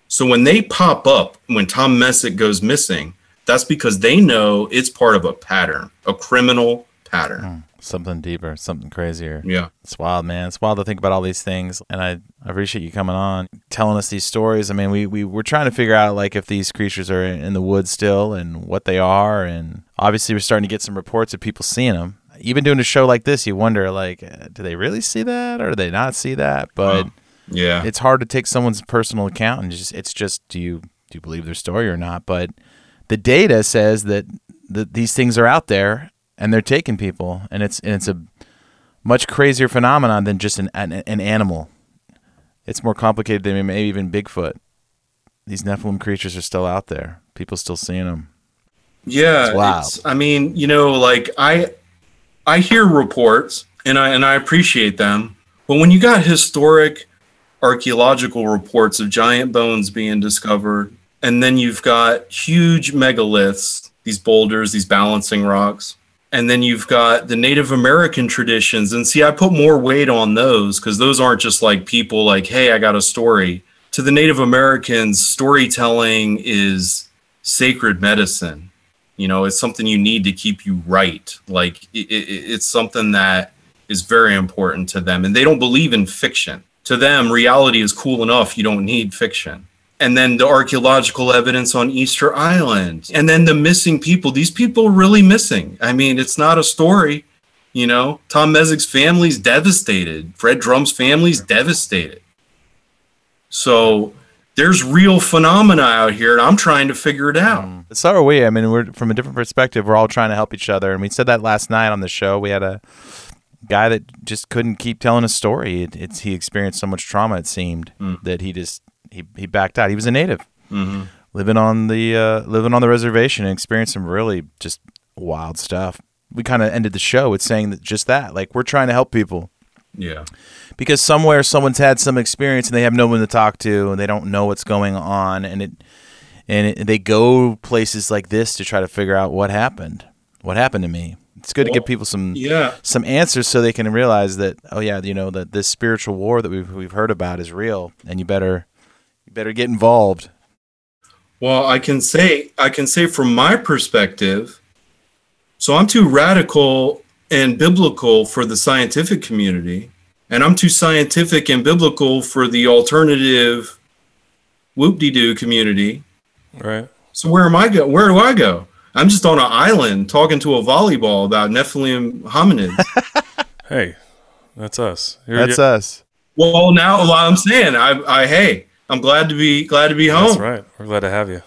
[SPEAKER 1] So when they pop up when tom messick goes missing that's because they know it's part of a pattern a criminal pattern
[SPEAKER 3] Something deeper, something crazier.
[SPEAKER 1] yeah
[SPEAKER 3] It's wild, man. It's wild to think about all these things. And I, I appreciate you coming on, telling us these stories. I mean, we, we we're trying to figure out like if these creatures are in the woods still and what they are. And obviously, we're starting to get some reports of people seeing them. Even doing a show like this, you wonder like, uh, do they really see that or do they not see that? But
[SPEAKER 1] Wow. yeah
[SPEAKER 3] it's hard to take someone's personal account and just it's just do you do you believe their story or not? But the data says that that these things are out there and they're taking people and it's and it's a much crazier phenomenon than just an, an an animal. It's more complicated than maybe even Bigfoot. These Nephilim creatures are still out there. People still seeing them.
[SPEAKER 1] Yeah,
[SPEAKER 3] It's wild.
[SPEAKER 1] it's- I mean, you know, like I, I hear reports and I and I appreciate them, but when you got historic archaeological reports of giant bones being discovered, and then you've got huge megaliths, these boulders, these balancing rocks, and then you've got the Native American traditions. And see, I put more weight on those because those aren't just like people like, hey, I got a story. To the Native Americans, storytelling is sacred medicine. You know it's something you need to keep you right. Like it, it, it's something that is very important to them. And they don't believe in fiction. To them reality is cool enough. You don't need fiction and then the archaeological evidence on easter island and then the missing people these people are really missing i mean it's not a story you know tom mezig's family's devastated fred drum's family's devastated so there's real phenomena out here and i'm trying to figure it out mm.
[SPEAKER 3] So are we. I mean, we're from a different perspective. We're all trying to help each other, and we said that last night on the show. We had a guy that just couldn't keep telling a story. It, it's he experienced so much trauma. It seemed mm. that he just he, he backed out. He was a native,
[SPEAKER 1] Mhm.
[SPEAKER 3] living on the uh, living on the reservation and experienced some really just wild stuff. We kind of ended the show with saying that just that, like we're trying to help people
[SPEAKER 1] yeah
[SPEAKER 3] because somewhere someone's had some experience and they have no one to talk to and they don't know what's going on and it and it, they go places like this to try to figure out what happened what happened to me it's good to give people some
[SPEAKER 1] yeah.
[SPEAKER 3] some answers so they can realize that oh yeah you know that this spiritual war that we've we've heard about is real and you better better get involved
[SPEAKER 1] Well, I can say I can say from my perspective, so I'm too radical and biblical for the scientific community, and I'm too scientific and biblical for the alternative whoop-de-doo community.
[SPEAKER 2] Right.
[SPEAKER 1] So where am I go? Where do I go? I'm just on an island talking to a volleyball about Nephilim hominids.
[SPEAKER 2] Hey, that's us. You're-
[SPEAKER 3] that's
[SPEAKER 2] you're-
[SPEAKER 3] us
[SPEAKER 1] well, now well, I'm saying I, I hey, I'm glad to be glad to be home.
[SPEAKER 2] That's right. We're glad to have you.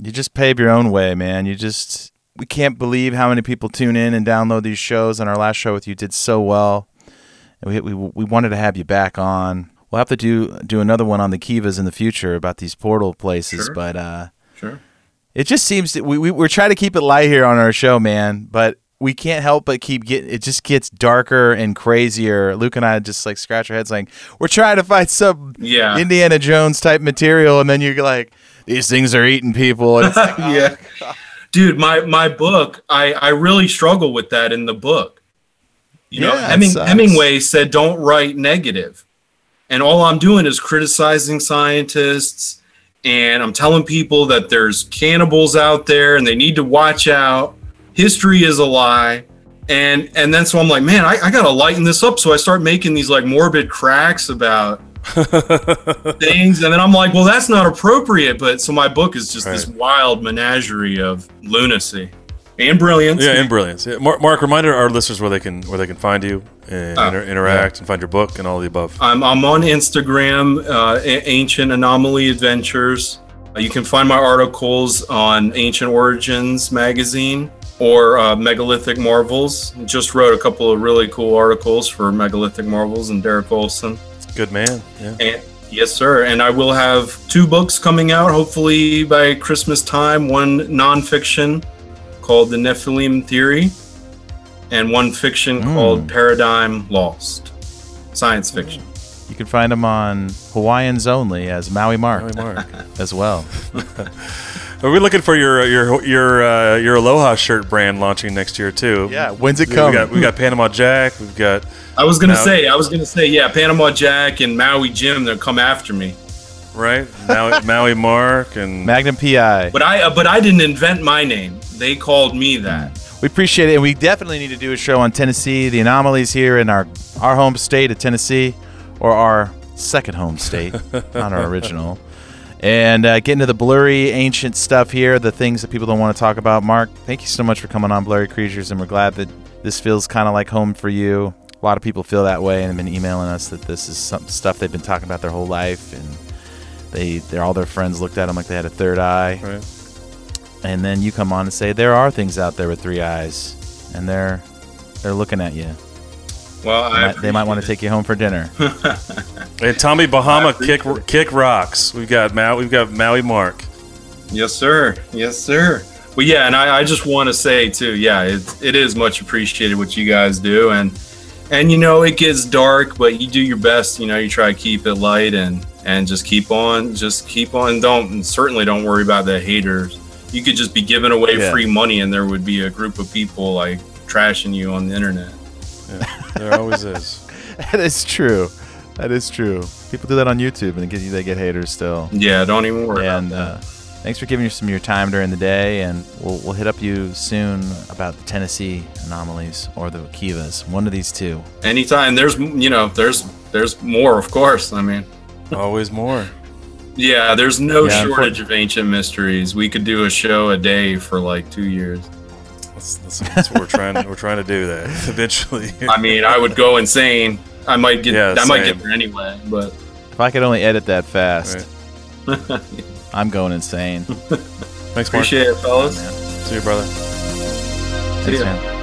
[SPEAKER 3] you just pave your own way, man. You just we can't believe how many people tune in and download these shows. And our last show with you did so well, and we we we wanted to have you back on. We'll have to do do another one on the Kivas in the future about these portal places,
[SPEAKER 1] Sure.
[SPEAKER 3] but uh,
[SPEAKER 1] Sure.
[SPEAKER 3] it just seems that we, we we're trying to keep it light here on our show, man. But we can't help but keep getting it just gets darker and crazier. Luke and I just like scratch our heads like we're trying to find some
[SPEAKER 1] Yeah.
[SPEAKER 3] Indiana Jones type material, and then you're like these things are eating people. And it's like, oh,
[SPEAKER 1] yeah. Dude, my my book, I I really struggle with that in the book. You know,
[SPEAKER 3] Yeah,
[SPEAKER 1] Heming. Hemingway said don't write negative. And all I'm doing is criticizing scientists and I'm telling people that there's cannibals out there and they need to watch out. History is a lie. And and then so I'm like, man, I, I gotta lighten this up. So I start making these like morbid cracks about things, and then I'm like, well, that's not appropriate. But so my book is just this wild menagerie of lunacy and brilliance.
[SPEAKER 2] Yeah, and brilliance. Yeah. Mark, Mark, remind our listeners where they can where they can find you and
[SPEAKER 1] Oh,
[SPEAKER 2] inter- interact and find your book and all the above.
[SPEAKER 1] I'm, I'm on Instagram, uh, A- Ancient Anomaly Adventures. Uh, You can find my articles on Ancient Origins magazine or uh, Megalithic Marvels. Just wrote a couple of really cool articles for Megalithic Marvels and Derek Olson.
[SPEAKER 2] Good man. Yeah.
[SPEAKER 1] And yes, sir. And I will have two books coming out hopefully by Christmas time. One nonfiction called The Nephilim Theory, and one fiction called Paradigm Lost. Science fiction.
[SPEAKER 3] You can find them on Hawaiians only as Maui Mark,
[SPEAKER 2] Maui Mark.
[SPEAKER 3] as well.
[SPEAKER 2] Are we looking for your your your uh, your Aloha shirt brand launching next year too?
[SPEAKER 3] Yeah, when's it
[SPEAKER 2] We
[SPEAKER 3] coming?
[SPEAKER 2] got we got Panama Jack. We've got
[SPEAKER 1] I was gonna
[SPEAKER 2] Now-
[SPEAKER 1] say, I was gonna say, yeah, Panama Jack and Maui Jim, they'll come after me.
[SPEAKER 2] right Maui, Maui Mark and
[SPEAKER 3] Magnum PI.
[SPEAKER 1] But I, uh, but I didn't invent my name. They called me that.
[SPEAKER 3] We appreciate it, and we definitely need to do a show on Tennessee, the anomalies here in our our home state of Tennessee, or our second home state, not our original. And uh, get into the blurry, ancient stuff here, the things that people don't want to talk about. Mark, thank you so much for coming on Blurry Creatures, and we're glad that this feels kind of like home for you. A lot of people feel that way and have been emailing us that this is some stuff they've been talking about their whole life, and they, they're all their friends looked at them like they had a third eye
[SPEAKER 2] right.
[SPEAKER 3] and then you come on and say there are things out there with three eyes and they're they're looking at you
[SPEAKER 1] Well,
[SPEAKER 3] they
[SPEAKER 1] I
[SPEAKER 3] might, they might want to take you home for dinner.
[SPEAKER 2] Hey, Tommy Bahama kick kick rocks. We've got Maui. We've got Maui Mark.
[SPEAKER 1] Yes, sir. Yes, sir. Well, yeah, and I, I just want to say too, yeah, it, it is much appreciated what you guys do, and and you know it gets dark, but you do your best. You know, you try to keep it light and and just keep on, just keep on. Don't certainly don't worry about the haters. You could just be giving away
[SPEAKER 3] Yeah.
[SPEAKER 1] free money, and there would be a group of people like trashing you on the internet.
[SPEAKER 2] Yeah, there always is.
[SPEAKER 3] that is true. That is true. People do that on YouTube, and they get, haters still.
[SPEAKER 1] Yeah, don't even worry.
[SPEAKER 3] And uh, thanks for giving us some of your time during the day, and we'll we'll hit up you soon about the Tennessee anomalies or the Kivas. One of these two.
[SPEAKER 1] Anytime there's you know there's there's more, of course. I mean.
[SPEAKER 2] Always more.
[SPEAKER 1] Yeah, there's no
[SPEAKER 3] Yeah,
[SPEAKER 1] shortage of ancient mysteries. We could do a show a day for like two years.
[SPEAKER 2] That's, that's, that's what we're trying. We're trying to do that eventually.
[SPEAKER 1] I mean, I would go insane. I might get.
[SPEAKER 2] Yeah,
[SPEAKER 1] I might get there anyway. But
[SPEAKER 3] If I could only edit that fast, I'm going insane.
[SPEAKER 2] Thanks, Mark.
[SPEAKER 1] appreciate it, fellas.
[SPEAKER 2] See you, brother.
[SPEAKER 1] See
[SPEAKER 3] Thanks,
[SPEAKER 1] ya.
[SPEAKER 3] man.